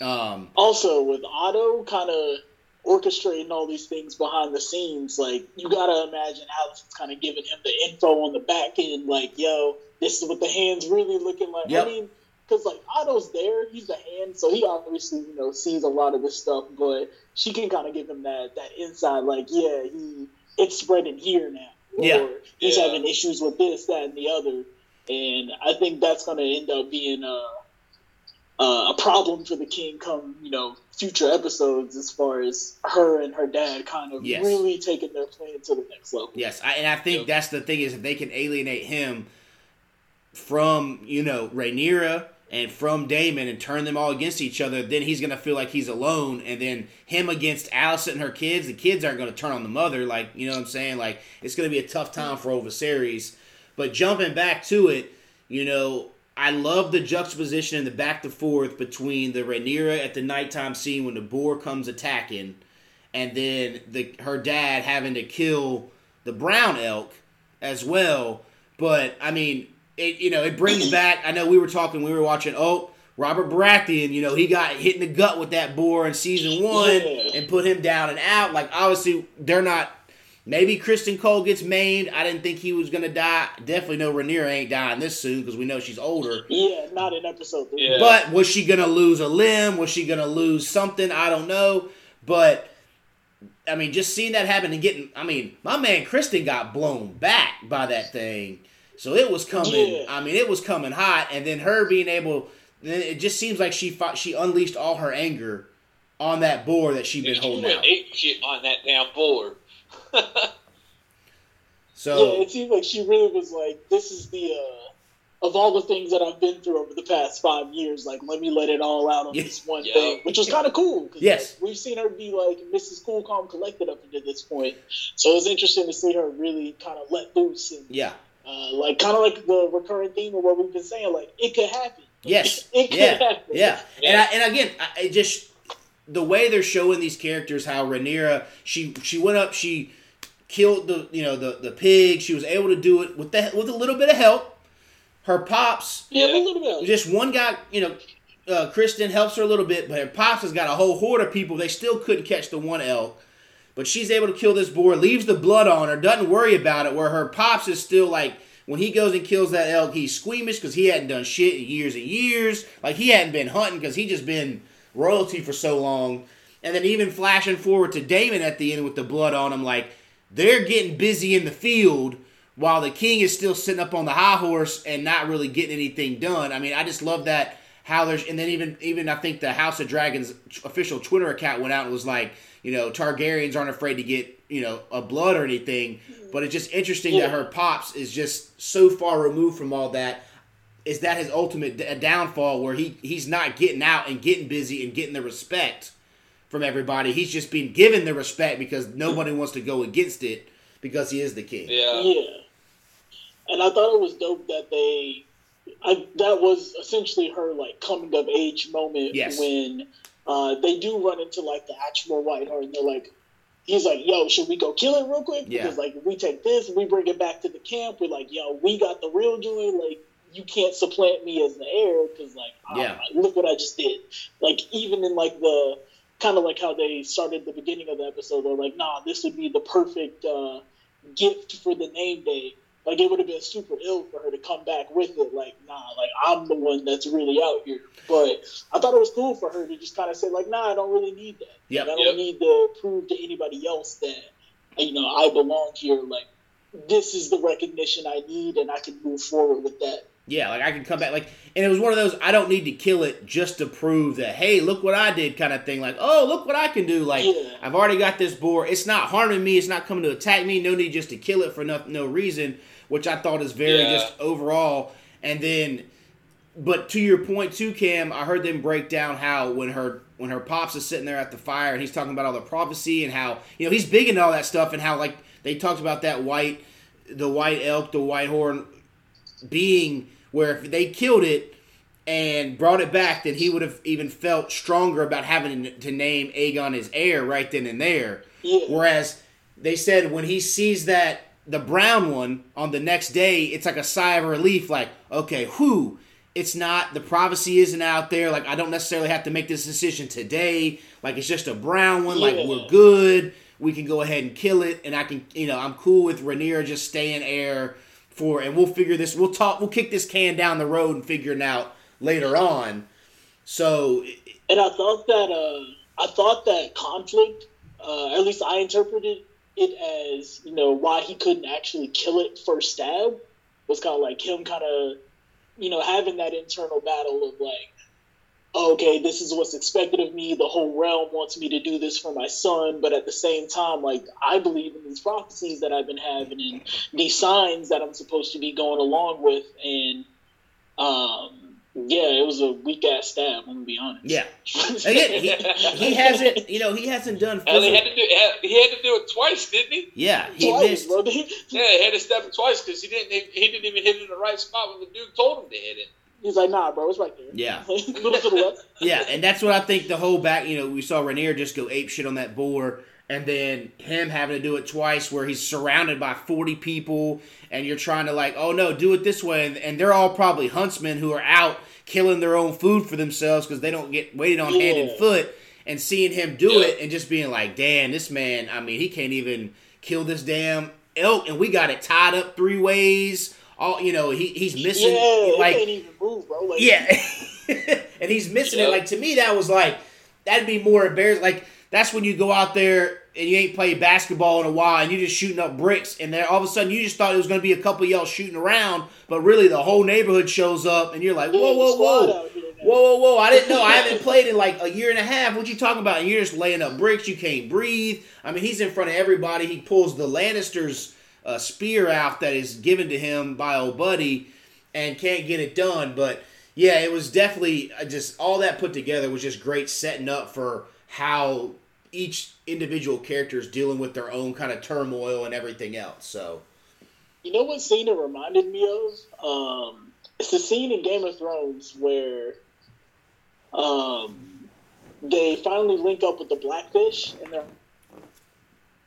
um, Also, with Otto kind of orchestrating all these things behind the scenes. Like you gotta imagine Alicent's kind of giving him the info on the back end. Like, yo, this is what the hands really looking like. Yep. I mean, because like Otto's there, he's the hand, so he obviously you know sees a lot of this stuff. But she can kind of give him that that inside. Like, yeah, he it's spreading here now. Yeah. Or he's Yeah. having issues with this, that, and the other. And I think that's going to end up being a, uh, a problem for the king come, you know, future episodes as far as her and her dad kind of Yes. really taking their plan to the next level. Yes, I, and I think Yep. that's the thing is if they can alienate him from you know Rhaenyra and from Daemon and turn them all against each other, then he's gonna feel like he's alone, and then him against Alicent and her kids, the kids aren't gonna turn on the mother, like you know what I'm saying? Like it's gonna be a tough time for Viserys. But jumping back to it, you know, I love the juxtaposition and the back to forth between the Rhaenyra at the nighttime scene when the boar comes attacking, and then the her dad having to kill the brown elk as well. But I mean, it you know it brings mm-hmm. back. I know we were talking, we were watching. Oh, Robert Baratheon, you know he got hit in the gut with that boar in season one Yeah. and put him down and out. Like obviously they're not. Maybe Criston Cole gets maimed. I didn't think he was gonna die. Definitely know Rhaenyra ain't dying this soon because we know she's older. Yeah, not in episode three. Yeah. But was she gonna lose a limb? Was she gonna lose something? I don't know. But I mean, just seeing that happen and getting I mean, my man Criston got blown back by that thing. So it was coming. Yeah. I mean, it was coming hot, and then her being able. Then it just seems like she fought, she unleashed all her anger on that boar that she'd been She holding went out. ape shit on that damn board. So yeah, it seems like she really was like, this is the uh, of all the things that I've been through over the past five years. Like, let me let it all out on Yeah. this one Yeah. thing, which was kind of cool. Yes. like, we've seen her be like Mrs. Cool, Calm, Collected up until this point, so it was interesting to see her really kind of let loose and yeah, uh, like kind of like the recurring theme of what we've been saying. Like, it could happen. Yes. it could Yeah. happen. Yeah, and I, and again, I, it just the way they're showing these characters, how Rhaenyra, she she went up, she killed the you know the the pig. She was able to do it with the with a little bit of help. Her pops, yeah, a little bit. just one guy, you know, uh, Criston helps her a little bit, but her pops has got a whole horde of people. They still couldn't catch the one elk. But she's able to kill this boar, leaves the blood on her, doesn't worry about it. Where her pops is still like, when he goes and kills that elk, he's squeamish because he hadn't done shit in years and years. Like he hadn't been hunting because he just been royalty for so long. And then even flashing forward to Daemon at the end with the blood on him, like they're getting busy in the field while the king is still sitting up on the high horse and not really getting anything done. I mean, I just love that how there's and then even even I think the House of Dragons official Twitter account went out and was like, you know, Targaryens aren't afraid to get you know a blood or anything, but it's just interesting Yeah. that her pops is just so far removed from all that. Is that his ultimate d- downfall where he he's not getting out and getting busy and getting the respect from everybody? He's just being given the respect because nobody wants to go against it because he is the king. Yeah. Yeah. And I thought it was dope that they, I, that was essentially her like coming of age moment Yes. when uh, they do run into like the actual White Hart and they're like, he's like, yo, should we go kill it real quick? Yeah. Because like if we take this we bring it back to the camp, we're like, yo, we got the real joy. Like you can't supplant me as the heir because like, ah, Yeah. look what I just did. Like even in like the kind of like how they started the beginning of the episode, they're like, nah, this would be the perfect uh, gift for the name day. Like it would have been super ill for her to come back with it. Like, nah, like I'm the one that's really out here. But I thought it was cool for her to just kind of say, like, nah, I don't really need that. Yep. Like, I don't Yep. need to prove to anybody else that you know I belong here. Like, this is the recognition I need, and I can move forward with that. Yeah, like I can come back like and it was one of those I don't need to kill it just to prove that hey, look what I did kind of thing. Like, oh, look what I can do. Like Yeah. I've already got this boar. It's not harming me, it's not coming to attack me. No need just to kill it for no, no reason, which I thought is very Yeah. just overall. And then but to your point too, Cam, I heard them break down how when her when her pops is sitting there at the fire and he's talking about all the prophecy and how you know he's big into all that stuff and how like they talked about that white the white elk, the white horn being where if they killed it and brought it back, then he would have even felt stronger about having to name Aegon his heir right then and there. Yeah. Whereas they said when he sees that the brown one on the next day, it's like a sigh of relief, like, okay, who it's not the prophecy isn't out there. Like I don't necessarily have to make this decision today. Like it's just a brown one. Like we're good. We can go ahead and kill it, and I can, you know, I'm cool with Rhaenyra just staying heir for, and we'll figure this. We'll talk. We'll kick this can down the road and figure it out later on. So And I thought that uh, I thought that conflict, uh, at least I interpreted it as you know why he couldn't actually kill it first stab was kind of like him kind of you know having that internal battle of like okay this is what's expected of me the whole realm wants me to do this for my son but at the same time like i believe in these prophecies that i've been having and these signs that i'm supposed to be going along with and um yeah it was a weak ass stab i'm gonna be honest yeah, again, he, he hasn't, you know, he hasn't done. And he had to do he had to do it twice, didn't he? yeah, he Twice, missed. bro. Yeah, he had to stab it twice because he didn't he didn't even hit it in the right spot when the dude told him to hit it. He's like, nah, bro, it's right there. Yeah. a little to the left. Yeah, and that's what I think the whole back, you know, we saw Rhaenyra just go ape shit on that boar, and then him having to do it twice where he's surrounded by 40 people, and you're trying to, like, oh no, do it this way. And, and they're all probably huntsmen who are out killing their own food for themselves because they don't get waited on hand and foot, and seeing him do Yeah. it and just being like, damn, this man, I mean, he can't even kill this damn elk, and we got it tied up three ways. All you know, he he's missing Yeah, like he can't even move, bro. Like, yeah, and he's missing it. Like to me, that was like that'd be more embarrassing. Like that's when you go out there and you ain't played basketball in a while, and you're just shooting up bricks, and then all of a sudden you just thought it was going to be a couple of y'all shooting around, but really the whole neighborhood shows up, and you're like, whoa, whoa, whoa. out here now. Whoa, whoa, whoa! I didn't know. I haven't played in like a year and a half. What you talking about? And you're just laying up bricks. You can't breathe. I mean, he's in front of everybody. He pulls the Lannisters' uh, spear out that is given to him by old buddy, and can't get it done. But yeah, it was definitely uh, just all that put together was just great setting up for how each individual character is dealing with their own kind of turmoil and everything else. So You know what scene it reminded me of? Um, it's the scene in Game of Thrones where um, they finally link up with the Blackfish, and they're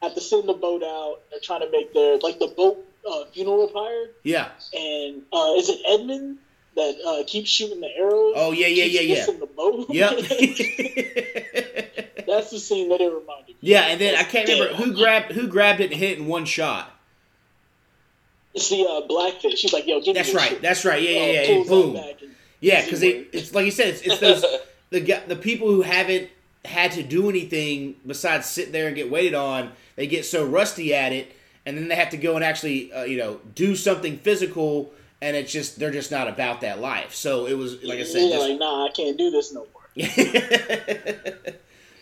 have to send the boat out. They're trying to make their like the boat uh, funeral pyre, yeah, and uh, is it Edmure that uh, keeps shooting the arrows? Oh, yeah, yeah, yeah, yeah. The boat. yep. That's the scene that it reminded me. Yeah, and then I can't remember who grabbed who grabbed it and hit in one shot. It's the uh, Blackfish. She's like, "Yo, give That's your right. shit." That's right. Yeah, Uh, yeah, yeah. pulls Boom. Yeah, because it's like you said, it's, it's those the the people who haven't had to do anything besides sit there and get waited on. They get so rusty at it, and then they have to go and actually, uh, you know, do something physical, and it's just they're just not about that life. So it was like I said, yeah, just like, nah, I can't do this no more.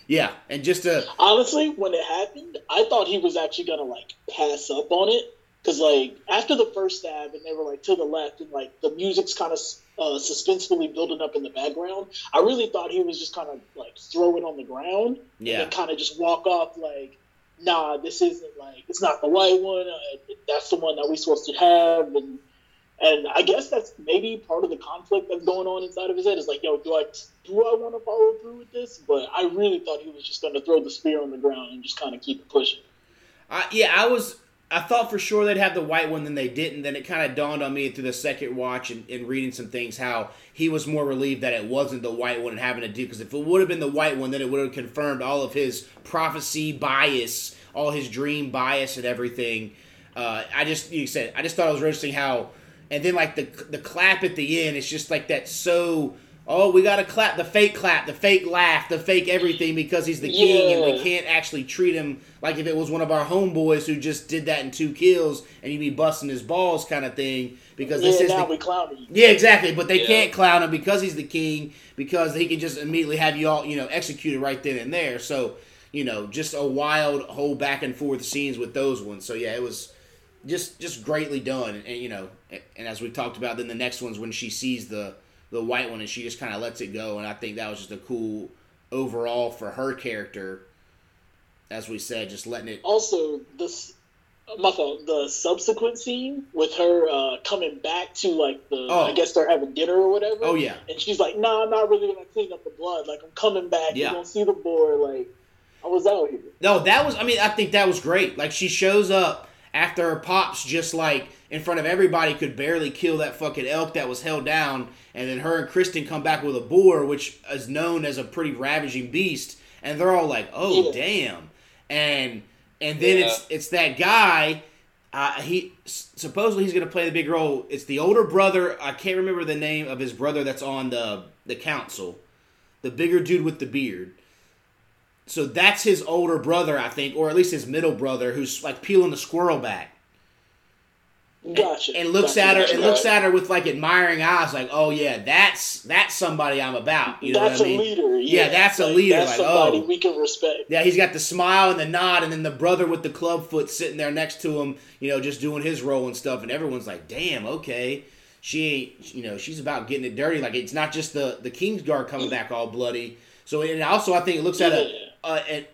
yeah, and just a Honestly, when it happened, I thought he was actually gonna like pass up on it because like after the first stab, and they were like to the left, and like the music's kind of uh, suspensefully building up in the background. I really thought he was just kind of like throw it on the ground yeah, and kind of just walk off like, nah, this isn't like it's not the right one. Uh, that's the one that we're supposed to have, and and I guess that's maybe part of the conflict that's going on inside of his head. Is like, yo, do I do I want to follow through with this? But I really thought he was just going to throw the spear on the ground and just kind of keep it pushing. I, yeah, I was. I thought for sure they'd have the white one, then they didn't. Then it kind of dawned on me through the second watch and, and reading some things how he was more relieved that it wasn't the white one and having to do. Because if it would have been the white one, then it would have confirmed all of his prophecy bias, all his dream bias, and everything. Uh, I just, you said, I just thought it was interesting how, and then like the the clap at the end, it's just like that so. Oh, we got to clap the fake clap, the fake laugh, the fake everything because he's the king, and we can't actually treat him like if it was one of our homeboys who just did that in two kills and he'd be busting his balls kind of thing because this yeah, is now the, we clowning you. yeah exactly but they Yeah. can't clown him because he's the king because he can just immediately have you all you know executed right then and there so you know just a wild whole back and forth scenes with those ones so yeah it was just just greatly done and, and, you know and as we talked about then the next one's when she sees the the white one and she just kind of lets it go and i think that was just a cool overall for her character as we said just letting it Also, this my fault. The subsequent scene with her uh, coming back to like the, Oh. I guess they're having dinner or whatever. oh yeah And she's like, "Nah, I'm not really gonna clean up the blood. Like, I'm coming back. Yeah. You're gonna see the boar. Like, I was out here." No, that was. I mean, I think that was great. Like she shows up after her pops just like in front of everybody could barely kill that fucking elk that was held down, and then her and Criston come back with a boar, which is known as a pretty ravaging beast, and they're all like, "Oh Yeah. damn," and and then Yeah. it's it's that guy. Uh, he supposedly he's going to play the big role. It's the older brother. I can't remember the name of his brother that's on the the council, the bigger dude with the beard. So that's his older brother, I think, or at least his middle brother, who's like peeling the squirrel back Gotcha. and looks Gotcha, at her and looks at her with like admiring eyes, like, "Oh yeah, that's that's somebody I'm about." You know that's what I mean? a leader. Yeah, Yeah, that's a Like, leader, That's like, somebody oh. we can respect. Yeah, he's got the smile and the nod, and then the brother with the club foot sitting there next to him, you know, just doing his role and stuff. And everyone's like, "Damn, okay." She ain't, you know, she's about getting it dirty. Like it's not just the the Kingsguard coming mm. back all bloody. So and also, I think it looks at a, a, a,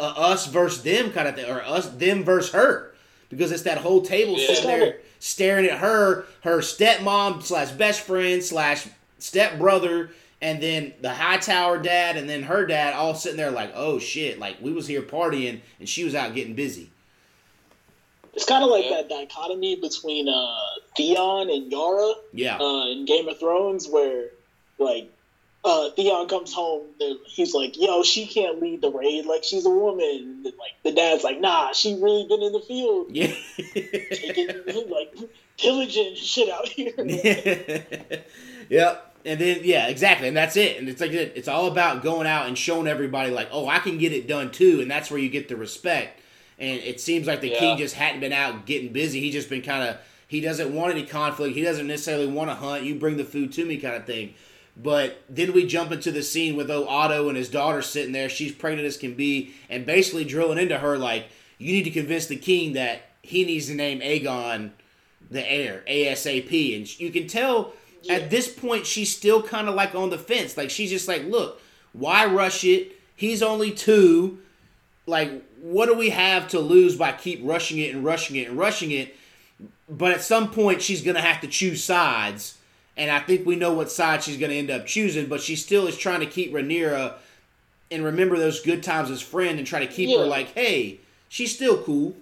a us versus them kind of thing, or us them versus her, because it's that whole table Yeah. sitting there staring at her, her stepmom slash best friend slash stepbrother, and then the Hightower dad, and then her dad, all sitting there like, oh shit, like we was here partying and she was out getting busy. It's kind of like Yeah. that dichotomy between uh, Theon and Yara Yeah, uh, in Game of Thrones, where like uh, Theon comes home, and he's like, "Yo, she can't lead the raid. Like she's a woman." And, like the dad's like, "Nah, she really been in the field, yeah. taking like pillaging shit out here." yep. And then yeah, exactly, and that's it. And it's like it's all about going out and showing everybody like, oh, I can get it done too, and that's where you get the respect. And it seems like the Yeah. king just hadn't been out getting busy. He just been kind of he doesn't want any conflict. He doesn't necessarily want to hunt. You bring the food to me, kind of thing. But then we jump into the scene with oh, Otto and his daughter sitting there. She's pregnant as can be, and basically drilling into her like, you need to convince the king that he needs to name Aegon the heir ASAP. And you can tell at this point she's still kind of like on the fence. Like she's just like, look, why rush it? He's only two. Like, what do we have to lose by keep rushing it and rushing it and rushing it? But at some point, she's gonna have to choose sides, and I think we know what side she's gonna end up choosing. But she still is trying to keep Rhaenyra and remember those good times as friend and try to keep her like, hey, she's still cool.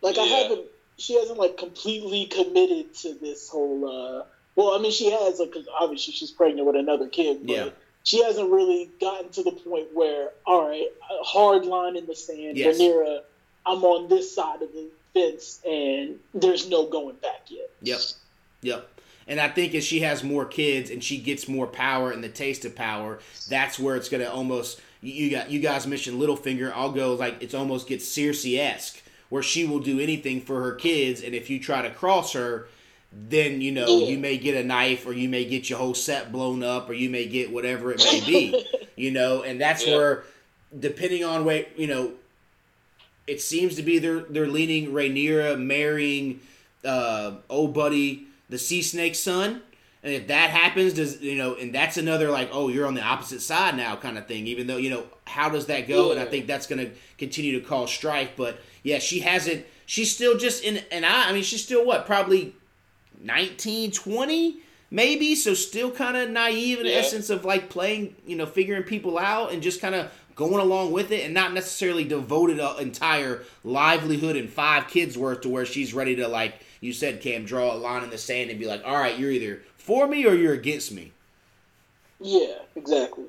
Like I haven't, she hasn't like completely committed to this whole. uh Well, I mean, she has like 'cause obviously she's pregnant with another kid, but Yeah. she hasn't really gotten to the point where, all right, a hard line in the sand, Yes. Rhaenyra, I'm on this side of the fence, and there's no going back yet. Yep. Yep. And I think as she has more kids and she gets more power and the taste of power, that's where it's gonna almost you got you guys mentioned Littlefinger. I'll go like it's almost gets Cersei esque, where she will do anything for her kids, and if you try to cross her, then you know Yeah. you may get a knife or you may get your whole set blown up or you may get whatever it may be. you know, and that's Yeah. where depending on way you know it seems to be they're they're leaning Rhaenyra marrying uh, old buddy the sea snake son. And if that happens, does you know, and that's another like, oh, you're on the opposite side now, kind of thing. Even though you know, how does that go? And I think that's going to continue to cause strife. But yeah, she hasn't. She's still just in an eye. I mean, she's still what, probably 19, 20, maybe. So still kind of naive in the Yeah. essence of like playing, you know, figuring people out and just kind of going along with it and not necessarily devoted an entire livelihood and five kids worth to where she's ready to like you said cam draw a line in the sand and be like all right you're either for me or you're against me Yeah, exactly.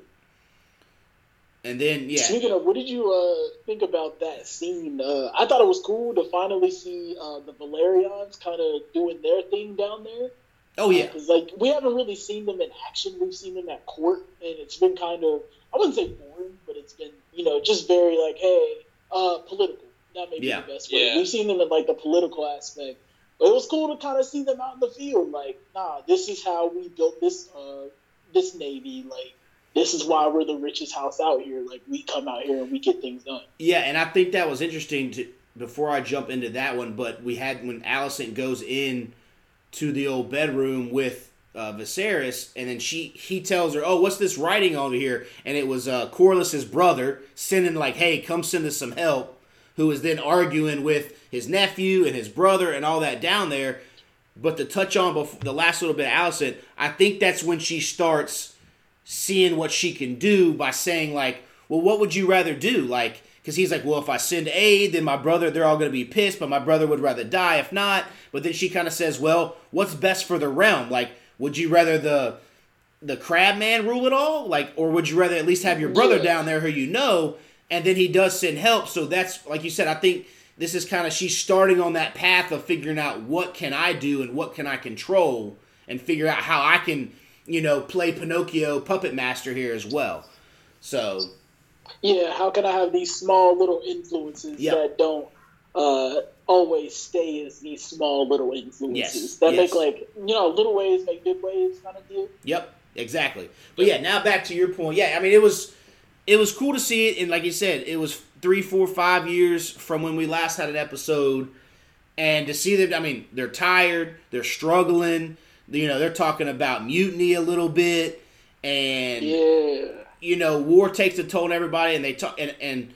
and then yeah Speaking of, what did you uh, think about that scene? Uh, I thought it was cool to finally see uh, the Velaryons kind of doing their thing down there. oh yeah Because like we haven't really seen them in action. We've seen them at court, and it's been kind of I wouldn't say boring, but it's been you know just very like hey, uh, political. That may be Yeah. the best way. Yeah. We've seen them in like the political aspect, but it was cool to kind of see them out in the field. Like, nah, this is how we built this uh, this navy. Like, this is why we're the richest house out here. Like, we come out here and we get things done. Yeah, and I think that was interesting to before I jump into that one, but we had when Alicent goes in to the old bedroom with uh, Viserys, and then she he tells her, "Oh, what's this writing over here?" And it was uh, Corlys's brother sending like, "Hey, come send us some help." Who was then arguing with his nephew and his brother and all that down there. But to touch on before, the last little bit, of Alicent, I think that's when she starts seeing what she can do by saying like, well, what would you rather do? Like because he's like, well, if I send aid, then my brother, they're all going to be pissed, but my brother would rather die if not. But then she kind of says, well, what's best for the realm? Like, would you rather the the crab man rule it all, like, or would you rather at least have your brother Yeah. down there who you know? And then he does send help, so that's like you said. I think this is kind of she's starting on that path of figuring out what can I do and what can I control, and figure out how I can, you know, play Pinocchio puppet master here as well. So Yeah, how can I have these small little influences Yeah. that don't uh, always stay as these small little influences Yes, that yes. make like you know little waves make big waves kind of deal. Yep, exactly. But yeah, now back to your point. Yeah, I mean it was it was cool to see it, and like you said, it was three, four, five years from when we last had an episode, and to see them. I mean, they're tired, they're struggling. You know, they're talking about mutiny a little bit, and Yeah, you know, war takes a toll on everybody, and they talk and and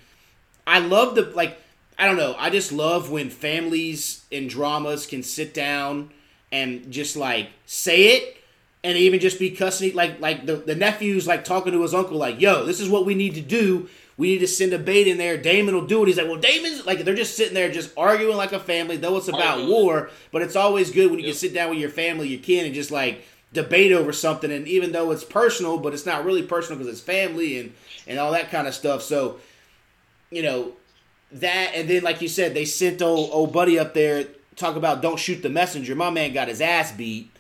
I love the like I don't know, I just love when families in dramas can sit down and just like say it and even just be cussing like like the, the nephew's like talking to his uncle like yo this is what we need to do we need to send a bait in there Daemon will do it he's like well Daemon's like they're just sitting there just arguing like a family though it's about Arguing. war but it's always good when you Yep. can sit down with your family your kid and just like debate over something and even though it's personal but it's not really personal because it's family and and all that kind of stuff so you know that and then like you said they sent old, old buddy up there talk about don't shoot the messenger my man got his ass beat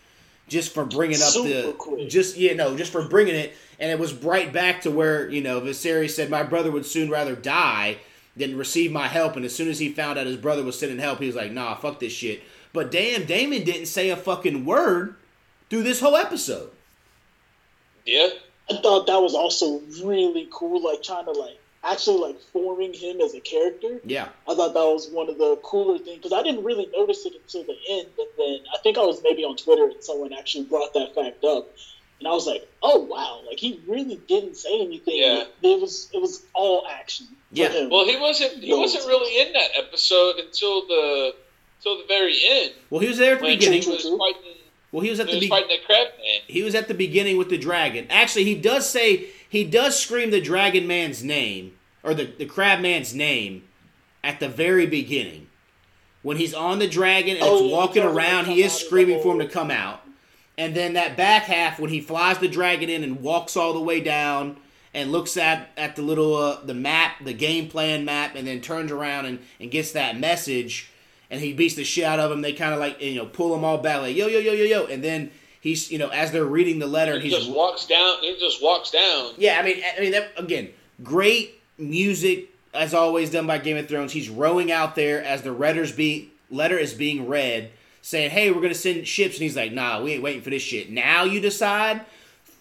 just for bringing up Super the quick. just you know just for bringing it and it was right back to where you know Viserys said my brother would soon rather die than receive my help and as soon as he found out his brother was sending help he was like nah fuck this shit but damn Daemon didn't say a fucking word through this whole episode Yeah. I thought that was also really cool. Like trying to like actually like forming him as a character. yeah I thought that was one of the cooler things because I didn't really notice it until the end, and then I think I was maybe on Twitter and someone actually brought that fact up, and I was like, "Oh wow!" Like he really didn't say anything. Yeah. It was it was all action. Yeah. him. Well, he wasn't. He No. wasn't really in that episode until the until the very end well he was there at the when beginning he was fighting. well he was at He the was beginning fighting that crab man. He was at the beginning with the dragon. Actually, he does say he does scream the dragon man's name or the the crab man's name at the very beginning. When he's on the dragon and Oh, it's walking tells him to around, he is out of the screaming for him to come out. And then that back half when he flies the dragon in and walks all the way down and looks at at the little uh, the map, the game plan map, and then turns around and, and gets that message, and he beats the shit out of him. They kind of like you know pull him all back like yo yo yo yo yo, and then he's you know as they're reading the letter, and He just walks down. He just walks down. yeah, I mean, I mean, that, again, great music as always done by Game of Thrones. He's rowing out there as the letters be letter is being read, saying, "Hey, we're gonna send ships," and he's like, "Nah, we ain't waiting for this shit." Now you decide,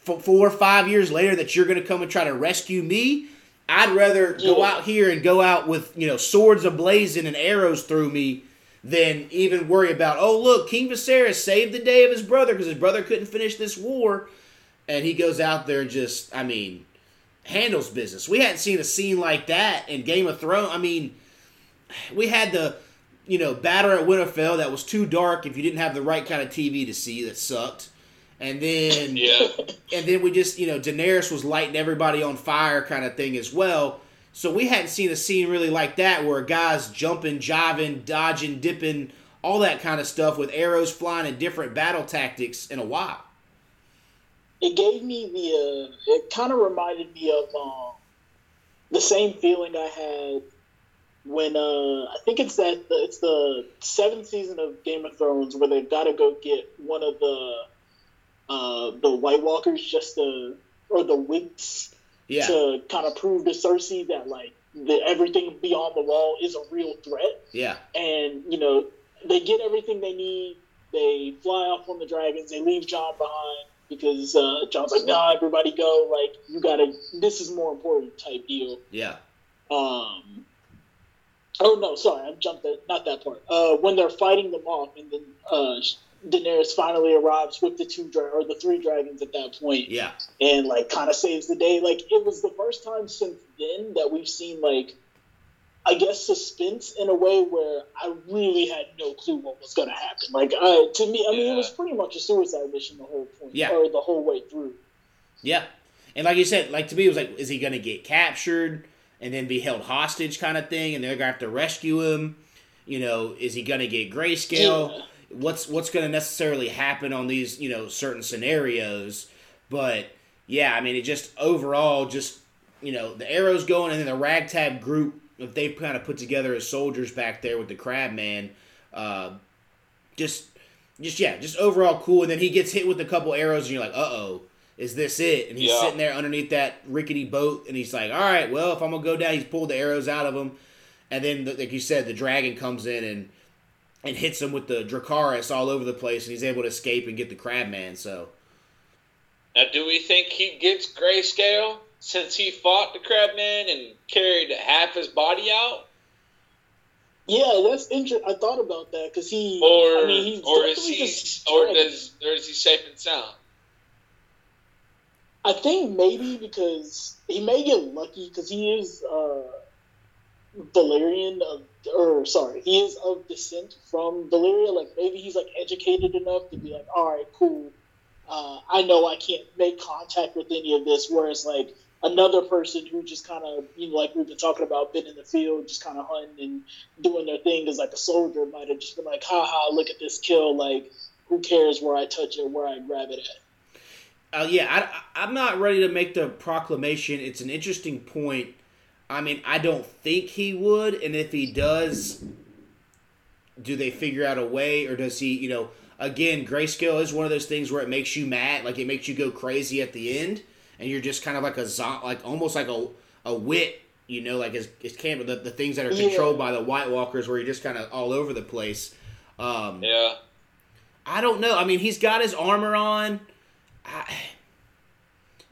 f- four or five years later, that you're gonna come and try to rescue me. I'd rather go out here and go out with you know swords ablazing and arrows through me than even worry about. Oh, look, King Viserys saved the day of his brother because his brother couldn't finish this war, and he goes out there and just, I mean, handles business. We hadn't seen a scene like that in Game of Thrones. I mean, we had the, you know, battle at Winterfell that was too dark if you didn't have the right kind of TV to see that sucked. And then Yeah. and then we just, you know, Daenerys was lighting everybody on fire kind of thing as well. So we hadn't seen a scene really like that where guy's jumping, jiving, dodging, dipping, all that kind of stuff with arrows flying and different battle tactics in a while. it gave me the uh, it kind of reminded me of um, the same feeling I had when uh, I think it's that it's the seventh season of Game of Thrones where they've got to go get one of the uh, the White Walkers just to or the Winks Yeah. to kind of prove to Cersei that like the, everything beyond the wall is a real threat Yeah. and you know they get everything they need. They fly off on the dragons. They leave Jon behind because uh, Jon's like, "Nah, everybody go. Like, you gotta. This is more important." Type deal. Yeah. Um. Oh no, sorry, I jumped that. Not that part. Uh, when they're fighting them off, and then uh, Daenerys finally arrives with the two dra- or the three dragons at that point, Yeah. and like kind of saves the day. Like it was the first time since then that we've seen like I guess suspense in a way where I really had no clue what was going to happen. Like I, to me, I mean, Yeah. it was pretty much a suicide mission the whole point, Yeah. or the whole way through. Yeah. And like you said, like to me, it was like, is he going to get captured? And then be held hostage kind of thing, and they're gonna have to rescue him. You know, is he gonna get grayscale? Yeah. What's what's gonna necessarily happen on these you know certain scenarios? But yeah, I mean, it just overall just you know the arrows going, and then the ragtag group if they kind of put together as soldiers back there with the crab man, uh, just just yeah, just overall cool. And then he gets hit with a couple arrows, and you're like, uh oh. Is this it? And he's Yeah. sitting there underneath that rickety boat, and he's like, "All right, well, if I'm gonna go down," he's pulled the arrows out of him, and then, the, like you said, the dragon comes in and and hits him with the Dracarys all over the place, and he's able to escape and get the crab man. So Now, do we think he gets grayscale since he fought the Crabman and carried half his body out? Yeah, that's interesting. I thought about that because he, Or, I mean, he's or is he, just or does, or is he safe and sound? I think maybe because he may get lucky because he is uh, Valyrian of, or sorry, he is of descent from Valyria. Like maybe he's like educated enough to be like, all right, cool. Uh, I know I can't make contact with any of this. Whereas like another person who just kind of, you know, like we've been talking about, been in the field, just kind of hunting and doing their thing as like a soldier, might have just been like, ha ha, look at this kill. Like, who cares where I touch it, where I grab it at? Uh, yeah, I, I'm not ready to make the proclamation. It's an interesting point. I mean, I don't think he would, and if he does, do they figure out a way, or does he, you know, again, grayscale is one of those things where it makes you mad, like it makes you go crazy at the end, and you're just kind of like a zo- like almost like a a wit, you know, like it's, it's of the, the things that are Yeah. controlled by the White Walkers, where you're just kind of all over the place. Um, Yeah. I don't know. I mean, he's got his armor on. I,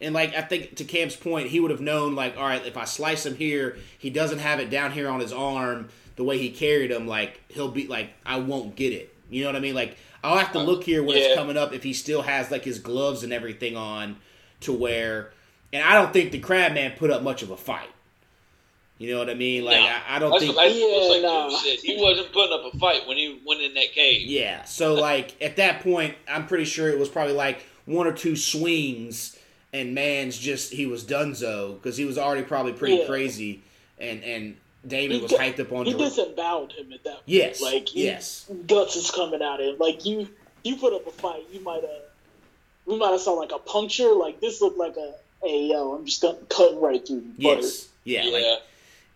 and like I think to Cam's point, he would have known like, all right, if I slice him here, he doesn't have it down here on his arm the way he carried him. Like he'll be like, I won't get it. You know what I mean? Like I'll have to look here when it's coming up if he still has like his gloves and everything on to where. And I don't think the Crabman put up much of a fight. You know what I mean? Like No. I, I don't That's think. what, that's Yeah, like nah. said. He wasn't putting up a fight when he went in that cage. Yeah. So like at that point, I'm pretty sure it was probably like one or two swings, and man's just he was donezo because he was already probably pretty Yeah. crazy, and and Daemon He was hyped up on. He disemboweled him at that point. Yes, Like, he- yes. Guts is coming out of him. Like, you you put up a fight, you might uh, have, we might have saw like a puncture. Like, this looked like a, hey, yo, I'm just gonna cut right through. Yes. Yeah. Yeah. Like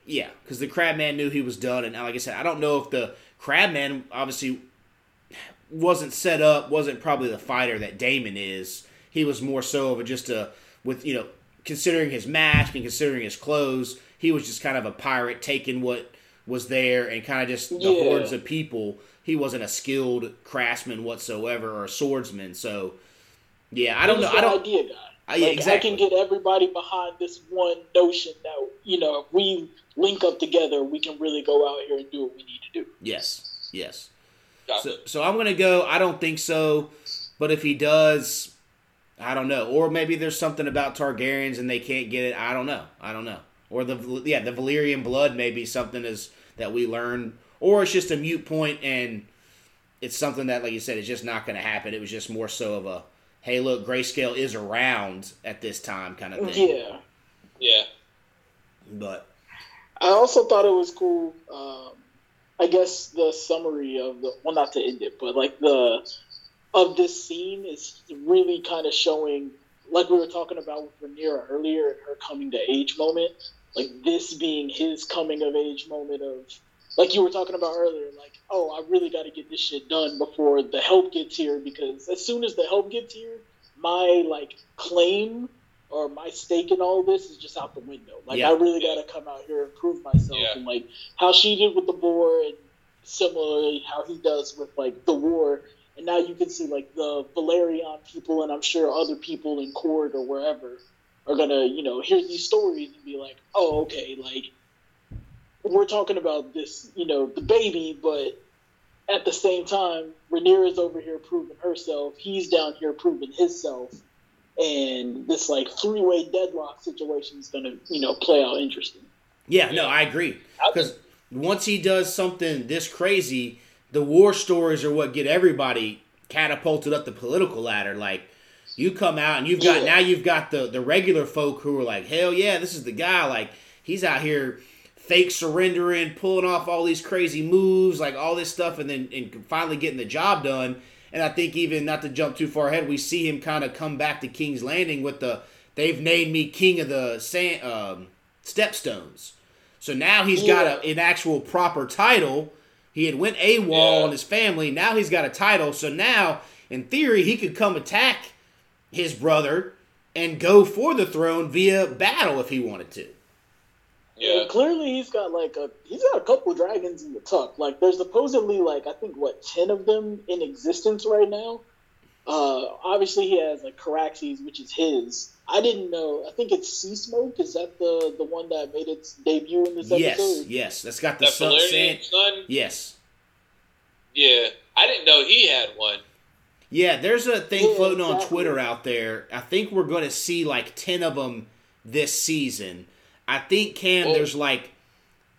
yeah, because the Crabman knew he was done, and like I said, I don't know if the Crabman obviously wasn't set up, wasn't probably the fighter that Daemon is. He was more so of a just a with you know considering his mask and considering his clothes, he was just kind of a pirate taking what was there and kind of just the Yeah. hordes of people. He wasn't a skilled craftsman whatsoever or a swordsman. So yeah, I don't know. I don't. idea guy. Uh, yeah, exactly. I can get everybody behind this one notion that you know if we link up together, we can really go out here and do what we need to do. Yes, yes. Gotcha. So, so I'm gonna go. I don't think so, but if he does, I don't know. Or maybe there's something about Targaryens and they can't get it. I don't know. I don't know. Or the yeah, the Valyrian blood may be something is that we learn, or it's just a mute point and it's something that, like you said, it's just not going to happen. It was just more so of a, hey, look, grayscale is around at this time kind of thing. Yeah. yeah. But I also thought it was cool. Um, I guess the summary of the well, not to end it, but like the of this scene is really kind of showing, like we were talking about with Rhaenyra earlier, and her coming to age moment. Like this being his coming of age moment of, like you were talking about earlier, like oh, I really got to get this shit done before the help gets here because as soon as the help gets here, my like claim or my stake in all this is just out the window. Like Yeah. I really got to come out here and prove myself, Yeah. and like how she did with the boar, and similarly how he does with like the war. And now you can see like the Velaryon people, and I'm sure other people in court or wherever are gonna, you know, hear these stories and be like, oh, okay, like we're talking about this, you know, the baby, but at the same time, Rhaenyra's over here proving herself. He's down here proving himself. And this like three way deadlock situation is gonna, you know, play out interesting. yeah, no, I agree. Because once he does something this crazy, the war stories are what get everybody catapulted up the political ladder. Like you come out and you've got Yeah. now you've got the the regular folk who are like, hell yeah, this is the guy. Like he's out here fake surrendering, pulling off all these crazy moves, like all this stuff, and then and finally getting the job done. And I think even not to jump too far ahead, we see him kind of come back to King's Landing with the they've named me king of the sand, um, stepstones. So now he's got a, an actual proper title. He had went AWOL Yeah. on his family. Now he's got a title. So now, in theory, he could come attack his brother and go for the throne via battle if he wanted to. Yeah. Clearly, he's got like a he's got a couple dragons in the tuck. Like, there's supposedly like I think what ten of them in existence right now. Uh, obviously, he has like Caraxes, which is his. I didn't know. I think it's Sea Smoke. Is that the the one that made its debut in this Yes, episode? yes, yes. that's got the That sun. Velaryon Sand, son. yes, Yeah. I didn't know he had one. yeah. There's a thing Yeah, floating on. Twitter out there. I think we're going to see like ten of them this season. I think Cam, Oh. there's like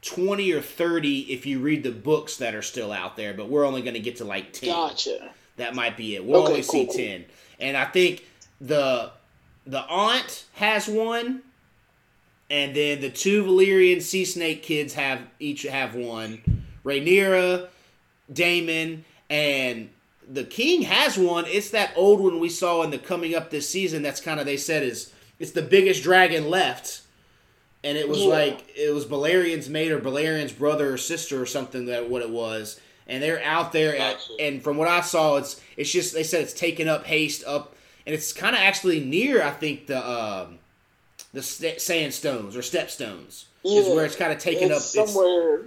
twenty or thirty if you read the books that are still out there, but we're only going to get to like ten. Gotcha. That might be it. We'll Okay, only see cool. ten, and I think the the aunt has one, and then the two Velaryon sea snake kids have each have one. Rhaenyra, Daemon, and the king has one. It's that old one we saw in the coming up this season. That's kind of they said is it's the biggest dragon left. And it was Yeah. like it was Balerion's mate or Balerion's brother or sister or something that what it was. And they're out there at, and from what I saw it's it's just they said it's taken up haste up and it's kind of actually near I think the um the st- sandstones or stepstones is where it's kind of taken it's up it's- somewhere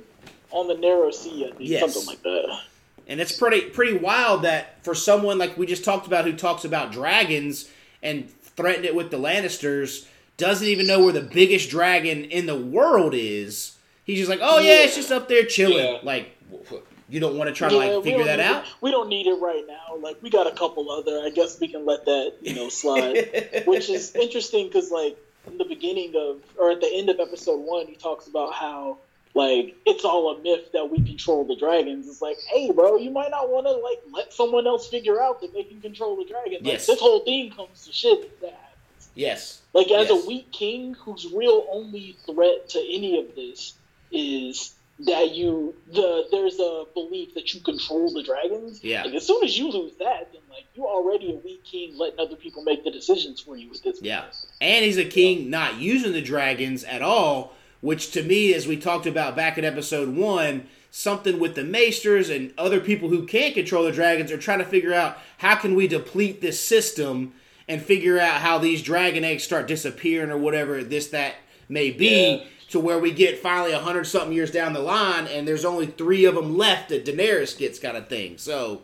on the narrow sea. I think Yes. something like that. And it's pretty pretty wild that for someone like we just talked about who talks about dragons and threatened it with the Lannisters doesn't even know where the biggest dragon in the world is. He's just like, oh yeah, it's just up there chilling. Yeah. Like, wh- wh- you don't want to try to like figure that out. It. We don't need it right now. Like we got a couple other. I guess we can let that you know slide. Which is interesting because like in the beginning of or at the end of episode one, he talks about how like it's all a myth that we control the dragons. It's like, hey, bro, you might not want to like let someone else figure out that they can control the dragon. Like, Yes. This whole thing comes to shit if that happens. Yes, Like as Yes. a weak king whose real only threat to any of this is that you the there's a belief that you control the dragons. Yeah. Like as soon as you lose that, then like you're already a weak king letting other people make the decisions for you with this. Yeah. And he's a king not using the dragons at all, which to me, as we talked about back in episode one, something with the maesters and other people who can't control the dragons are trying to figure out how can we deplete this system and figure out how these dragon eggs start disappearing or whatever this that may be Yeah. to where we get finally a hundred something years down the line and there's only three of them left that Daenerys gets kind of thing. So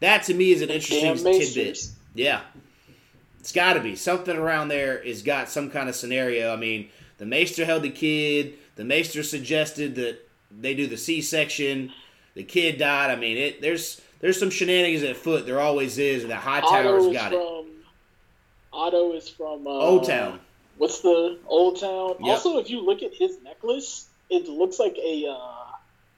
that to me is an interesting tidbit. Yeah. It's got to be something around there. Has got some kind of scenario. I mean, the Maester held the kid. The Maester suggested that they do the C-section. The kid died. I mean, it. There's there's some shenanigans at foot. There always is, and the Hightower's got it. Otto is from uh, Oldtown. What's the Oldtown? Yep. Also, if you look at his necklace, it looks like a uh,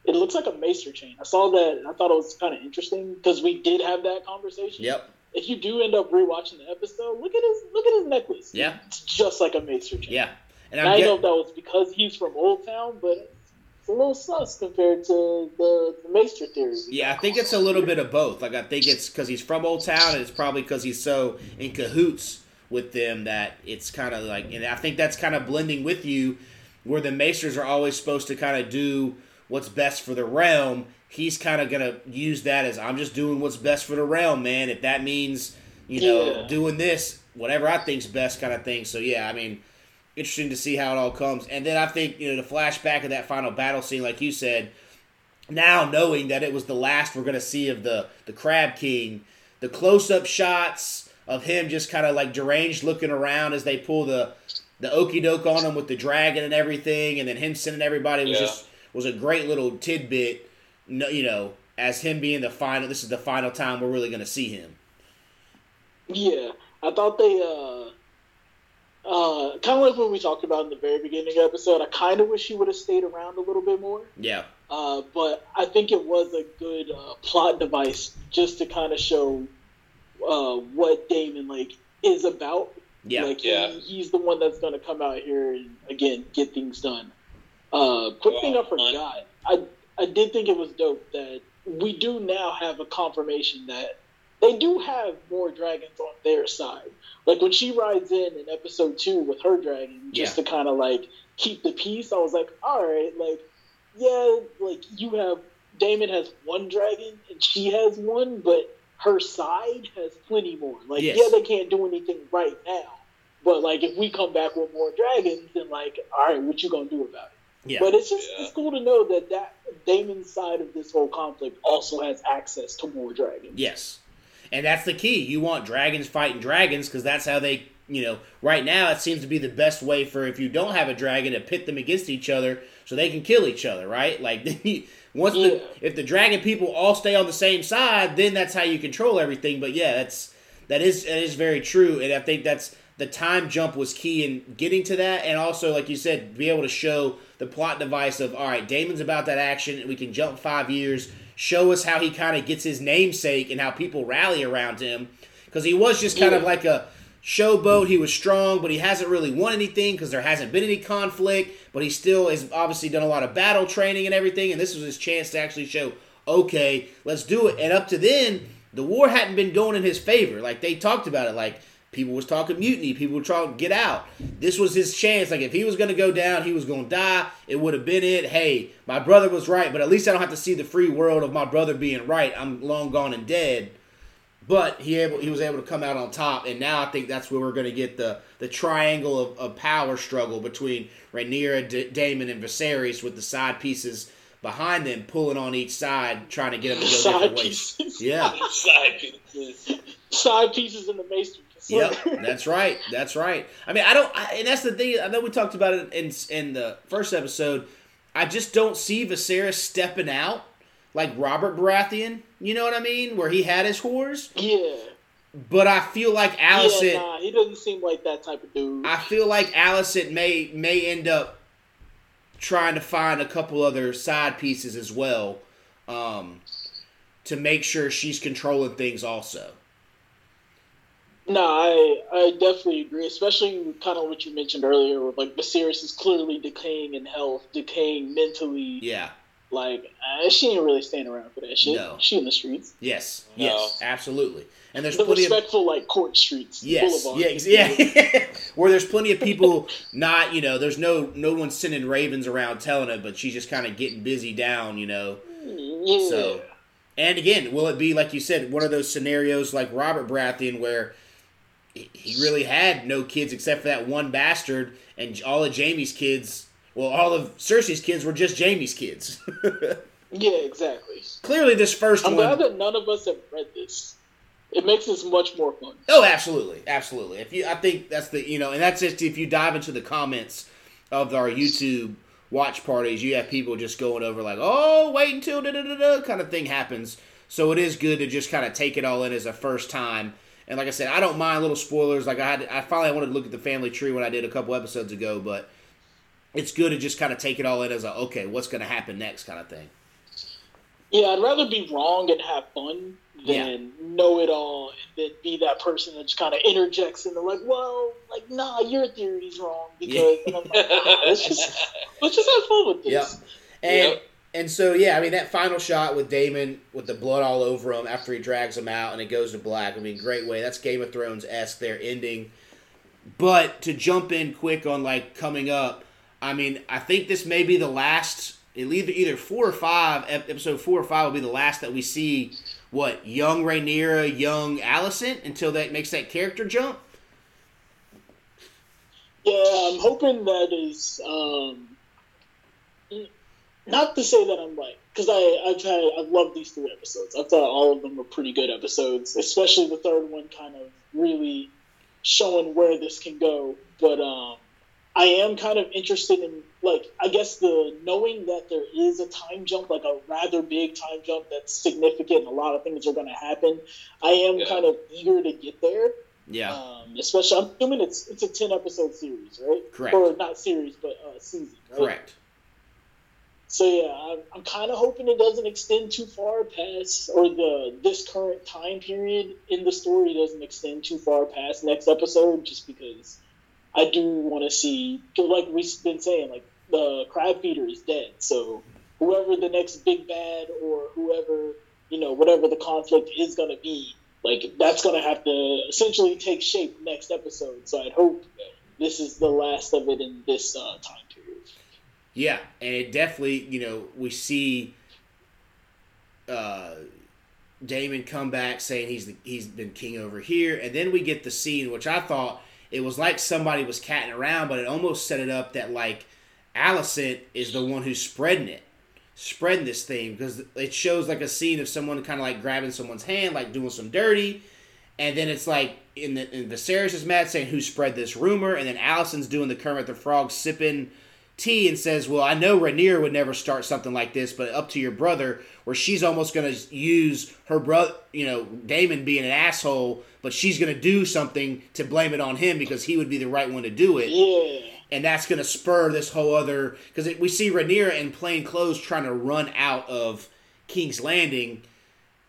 it looks like a maester chain. I saw that. and I thought it was kind of interesting because we did have that conversation. Yep. If you do end up rewatching the episode, look at his look at his necklace. Yeah. it's just like a maester chain. Yeah. And And I'm get- know that was because he's from Oldtown, but it's a little sus compared to the, the maester theory. Yeah, I think it's a little bit of both. Like I think it's because he's from Oldtown, and it's probably because he's so in cahoots with them that it's kind of like, and I think that's kind of blending with you, where the Maesters are always supposed to kind of do what's best for the realm. He's kind of gonna use that as I'm just doing what's best for the realm, man. If that means you know Yeah. doing this, whatever I think's best, kind of thing. So yeah, I mean, interesting to see how it all comes. And then I think you know the flashback of that final battle scene, like you said now knowing that it was the last we're going to see of the the crab king the close-up shots of him just kind of like deranged looking around as they pull the the okey doke on him with the dragon and everything and then him sending everybody was Yeah. just was a great little tidbit no, you know as him being the final this is the final time we're really going to see him Yeah, I thought they uh uh kind of like what we talked about in the very beginning of the episode. I kind of wish he would have stayed around a little bit more. yeah Uh, but I think it was a good uh, plot device just to kind of show uh, what Daemon like is about. yeah Like Yeah. he, he's the one that's going to come out here and again get things done. Uh, quick thing I forgot. I I did think it was dope that we do now have a confirmation that they do have more dragons on their side. Like when she rides in in episode two with her dragon, just Yeah. to kind of like keep the peace. I was like, all right, like yeah, like you have Daemon has one dragon and she has one, but her side has plenty more. Like Yes. yeah, they can't do anything right now, but like if we come back with more dragons, then like all right, what you gonna do about it? Yeah. But it's just Yeah. it's cool to know that that Daemon's side of this whole conflict also has access to more dragons. Yes. And that's the key. You want dragons fighting dragons because that's how they, you know, right now it seems to be the best way for if you don't have a dragon to pit them against each other so they can kill each other, right? Like once Yeah. the if the dragon people all stay on the same side, then that's how you control everything. But yeah, that's that is that is very true, and I think that's the time jump was key in getting to that, and also like you said, be able to show the plot device of all right, Daemon's about that action, and we can jump five years, show us how he kind of gets his namesake and how people rally around him, because he was just kind of like a showboat. He was strong, but he hasn't really won anything because there hasn't been any conflict. But he still has obviously done a lot of battle training and everything, and this was his chance to actually show, okay, let's do it. And up to then, the war hadn't been going in his favor. Like they talked about it, like people was talking mutiny, people were trying to get out. This was his chance. Like if he was to go down, he was to die. It would have been it. Hey, my brother was right, but at least I don't have to see the free world of my brother being right. I'm long gone and dead. But he able he was able to come out on top, and now I think that's where we're going to get the the triangle of, of power struggle between Rhaenyra, D- Daemon, and Viserys with the side pieces behind them pulling on each side, trying to get them to go Side different ways. pieces. Yeah, Side pieces. Side pieces in the matrix. yep, that's right, that's right. I mean, I don't, I, and that's the thing. I know we talked about it in in the first episode. I just don't see Viserys stepping out like Robert Baratheon. You know what I mean? Where he had his whores, Yeah. but I feel like Alicent. Yeah, nah, he doesn't seem like that type of dude. I feel like Alicent may may end up trying to find a couple other side pieces as well, um, to make sure she's controlling things also. No, I I definitely agree, especially kind of what you mentioned earlier, where like Viserys is clearly decaying in health, decaying mentally. Yeah. Like uh, she ain't really staying around for that shit. No. She in the streets, Yes. No. Yes. Absolutely. And there's the plenty of respectful like court streets. yes, yeah, yeah. Where there's plenty of people not, you know, there's no no one sending ravens around telling her, but she's just kind of getting busy down, you know. Yeah. So, and again, will it be like you said, one of those scenarios like Robert Baratheon where he he really had no kids except for that one bastard, and all of Jaime's kids, well, all of Cersei's kids were just Jaime's kids. yeah, exactly. Clearly, this 1st I'm one. glad that none of us have read this. It makes this much more fun. Oh, absolutely, absolutely. If you, I think that's the you know, and that's just if you dive into the comments of our YouTube watch parties, you have people just going over like, oh, wait until da da da da kind of thing happens. So it is good to just kind of take it all in as a first time. And like I said, I don't mind little spoilers. Like I had, I finally wanted to look at the family tree when I did a couple episodes ago, but it's good to just kind of take it all in as a okay, what's going to happen next kind of thing. Yeah, I'd rather be wrong and have fun than know it all and then be that person that just kind of interjects and they're like, well, like, nah, your theory's wrong because I'm like, let's just let's just have fun with Yep. this. And Yep. and so yeah, I mean that final shot with Daemon with the blood all over him after he drags him out and it goes to black. I mean, great way. That's Game of Thrones esque. Their ending. But to jump in quick on like coming up, I mean, I think this may be the last. Either either four or five episode four or five will be the last that we see. What young Rhaenyra, young Alicent until that makes that character jump. Yeah, I'm hoping that is um, not to say that I'm like because I I've had I love these three episodes. I thought all of them were pretty good episodes, especially the third one, kind of really showing where this can go. But um, I am kind of interested in like I guess the knowing that there is a time jump, like a rather big time jump that's significant. and A lot of things are going to happen. I am Yeah. kind of eager to get there. Yeah, Um, especially, I'm assuming it's it's a ten episode series, right? Correct. Or not series, but uh, season. Right? correct. So yeah, I'm, I'm kind of hoping it doesn't extend too far past, or the this current time period in the story doesn't extend too far past next episode, just because I do want to see, like we've been saying, like the crab feeder is dead. So whoever the next big bad or whoever you know whatever the conflict is going to be, like that's going to have to essentially take shape next episode. So I'd hope this is the last of it in this uh, time period. Yeah, and it definitely, you know, we see uh, Daemon come back saying he's the, he's been king over here, and then we get the scene which I thought it was like somebody was catting around, but it almost set it up that like Alicent is the one who's spreading it, spreading this thing because it shows like a scene of someone kind of like grabbing someone's hand, like doing some dirty, and then it's like in the in Viserys is mad saying who spread this rumor, and then Alicent's doing the Kermit the Frog sipping tea and says, "Well, I know Rhaenyra would never start something like this, but up to your brother." Where she's almost going to use her brother, you know, Daemon being an asshole, but she's going to do something to blame it on him because he would be the right one to do it. Yeah. And that's going to spur this whole other because we see Rhaenyra in plain clothes trying to run out of King's Landing.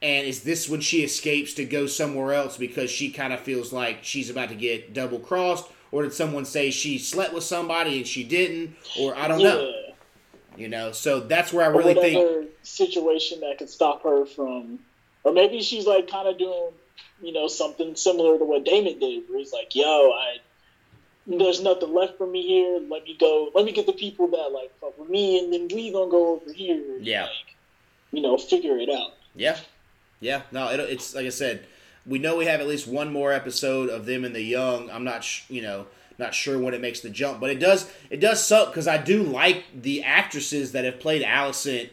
And is this when she escapes to go somewhere else because she kind of feels like she's about to get double crossed? Or did someone say she slept with somebody and she didn't? Or I don't yeah. know. You know, so that's where I really think. situation that could stop her from, or maybe she's like kind of doing, you know, something similar to what Daemon did, where he's like, "Yo, I, there's nothing left for me here. Let me go. Let me get the people that like fuck with me, and then we gonna go over here. and, Yeah. like, you know, figure it out. Yeah, yeah. No, it, it's like I said. We know we have at least one more episode of them and the young. I'm not, sh- you know, not sure when it makes the jump, but it does. It does suck because I do like the actresses that have played Alicent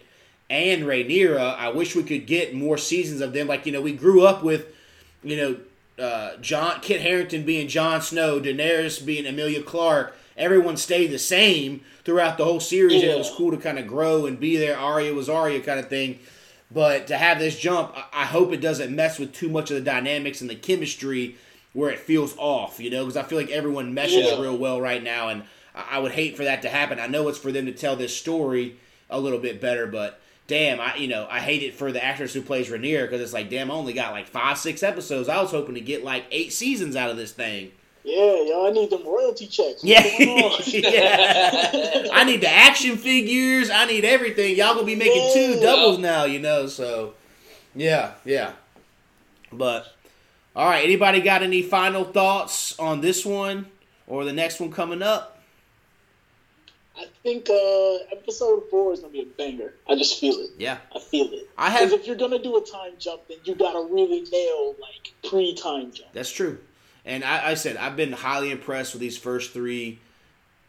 and Rhaenyra. I wish we could get more seasons of them. Like you know, we grew up with, you know, uh, John Kit Harington being Jon Snow, Daenerys being Emilia Clarke. Everyone stayed the same throughout the whole series, and it was cool to kind of grow and be there. Arya was Arya, kind of thing. But to have this jump, I- hope it doesn't mess with too much of the dynamics and the chemistry where it feels off, you know, because I feel like everyone meshes Yeah. real well right now, and I would hate for that to happen. I know it's for them to tell this story a little bit better, but damn, I you know I hate it for the actress who plays Rhaenyra because it's like damn, I only got like five six episodes. I was hoping to get like eight seasons out of this thing. Yeah, yo, I need them royalty checks. Yeah, yeah. I need the action figures. I need everything. Y'all gonna be making two doubles now, you know. So, yeah, yeah. But all right, anybody got any final thoughts on this one or the next one coming up? I think uh, episode four is gonna be a banger. I just feel it. Yeah, I feel it. I Because have. if you're gonna do a time jump, then you gotta really nail like pre-time jump. That's true. And I, I said I've been highly impressed with these first three.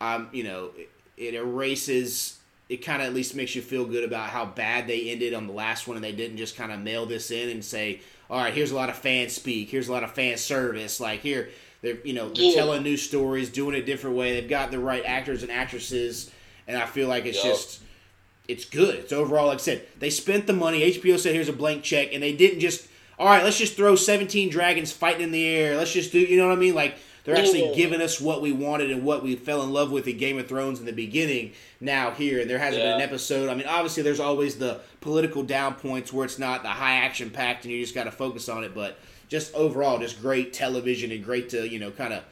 Um, you know, it, it erases. It kind of at least makes you feel good about how bad they ended on the last one, and they didn't just kind of mail this in and say, "All right, here's a lot of fan speak. Here's a lot of fan service. Like here, they're you know they're Yeah. telling new stories, doing it a different way. They've got the right actors and actresses, and I feel like it's Yup. just." It's good. It's overall, like I said, they spent the money. HBO said, "Here's a blank check," and they didn't just all right, let's just throw 17 dragons fighting in the air. Let's just do, you know what I mean? Like, they're actually Yeah. giving us what we wanted and what we fell in love with in Game of Thrones in the beginning now here. And there hasn't been an episode. I mean, obviously, there's always the political down points where it's not the high action packed and you just got to focus on it. But just overall, just great television and great to, you know, kind of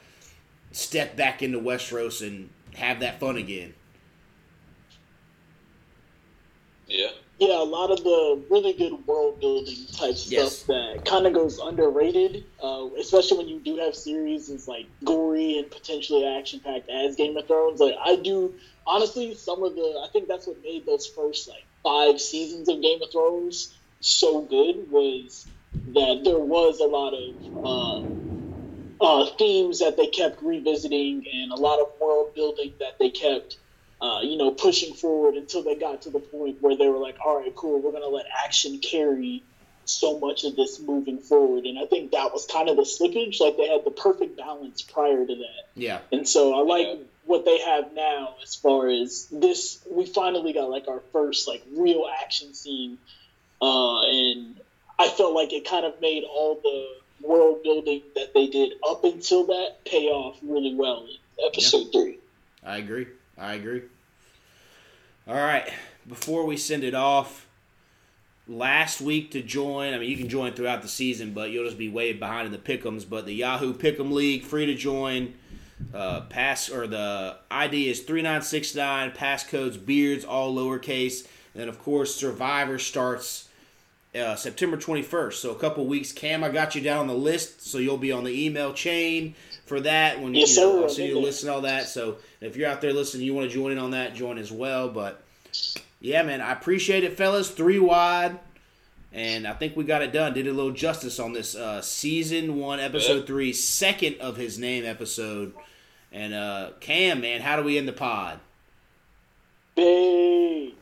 step back into Westeros and have that fun again. Yeah. Yeah, a lot of the really good world building type Yes. stuff that kind of goes underrated, uh, especially when you do have series as like gory and potentially action packed as Game of Thrones. Like I do, honestly, some of the I think that's what made those first like five seasons of Game of Thrones so good was that there was a lot of uh, uh, themes that they kept revisiting and a lot of world building that they kept uh, you know, pushing forward until they got to the point where they were like, all right, cool, we're going to let action carry so much of this moving forward. And I think that was kind of the slippage. Like they had the perfect balance prior to that. Yeah. And so I like Yeah. what they have now as far as this. We finally got like our first like real action scene. Uh, and I felt like it kind of made all the world building that they did up until that pay off really well in episode three. I agree. I agree. All right. Before we send it off, last week to join, I mean, you can join throughout the season, but you'll just be way behind in the pickums. But the Yahoo Pick'em League, free to join. Uh, pass or the ID is three nine six nine. Passcodes beards all lowercase. And then of course Survivor starts uh, September twenty first. So a couple weeks. Cam, I got you down on the list, so you'll be on the email chain for that. When Yes, you know, sir. I'll you the list and all that. So if you're out there listening, you want to join in on that, join as well. But yeah, man, I appreciate it, fellas. Three wide. And I think we got it done. Did a little justice on this uh, season one, episode Yep. three, second of his name episode. And uh, Cam, man, how do we end the pod? Big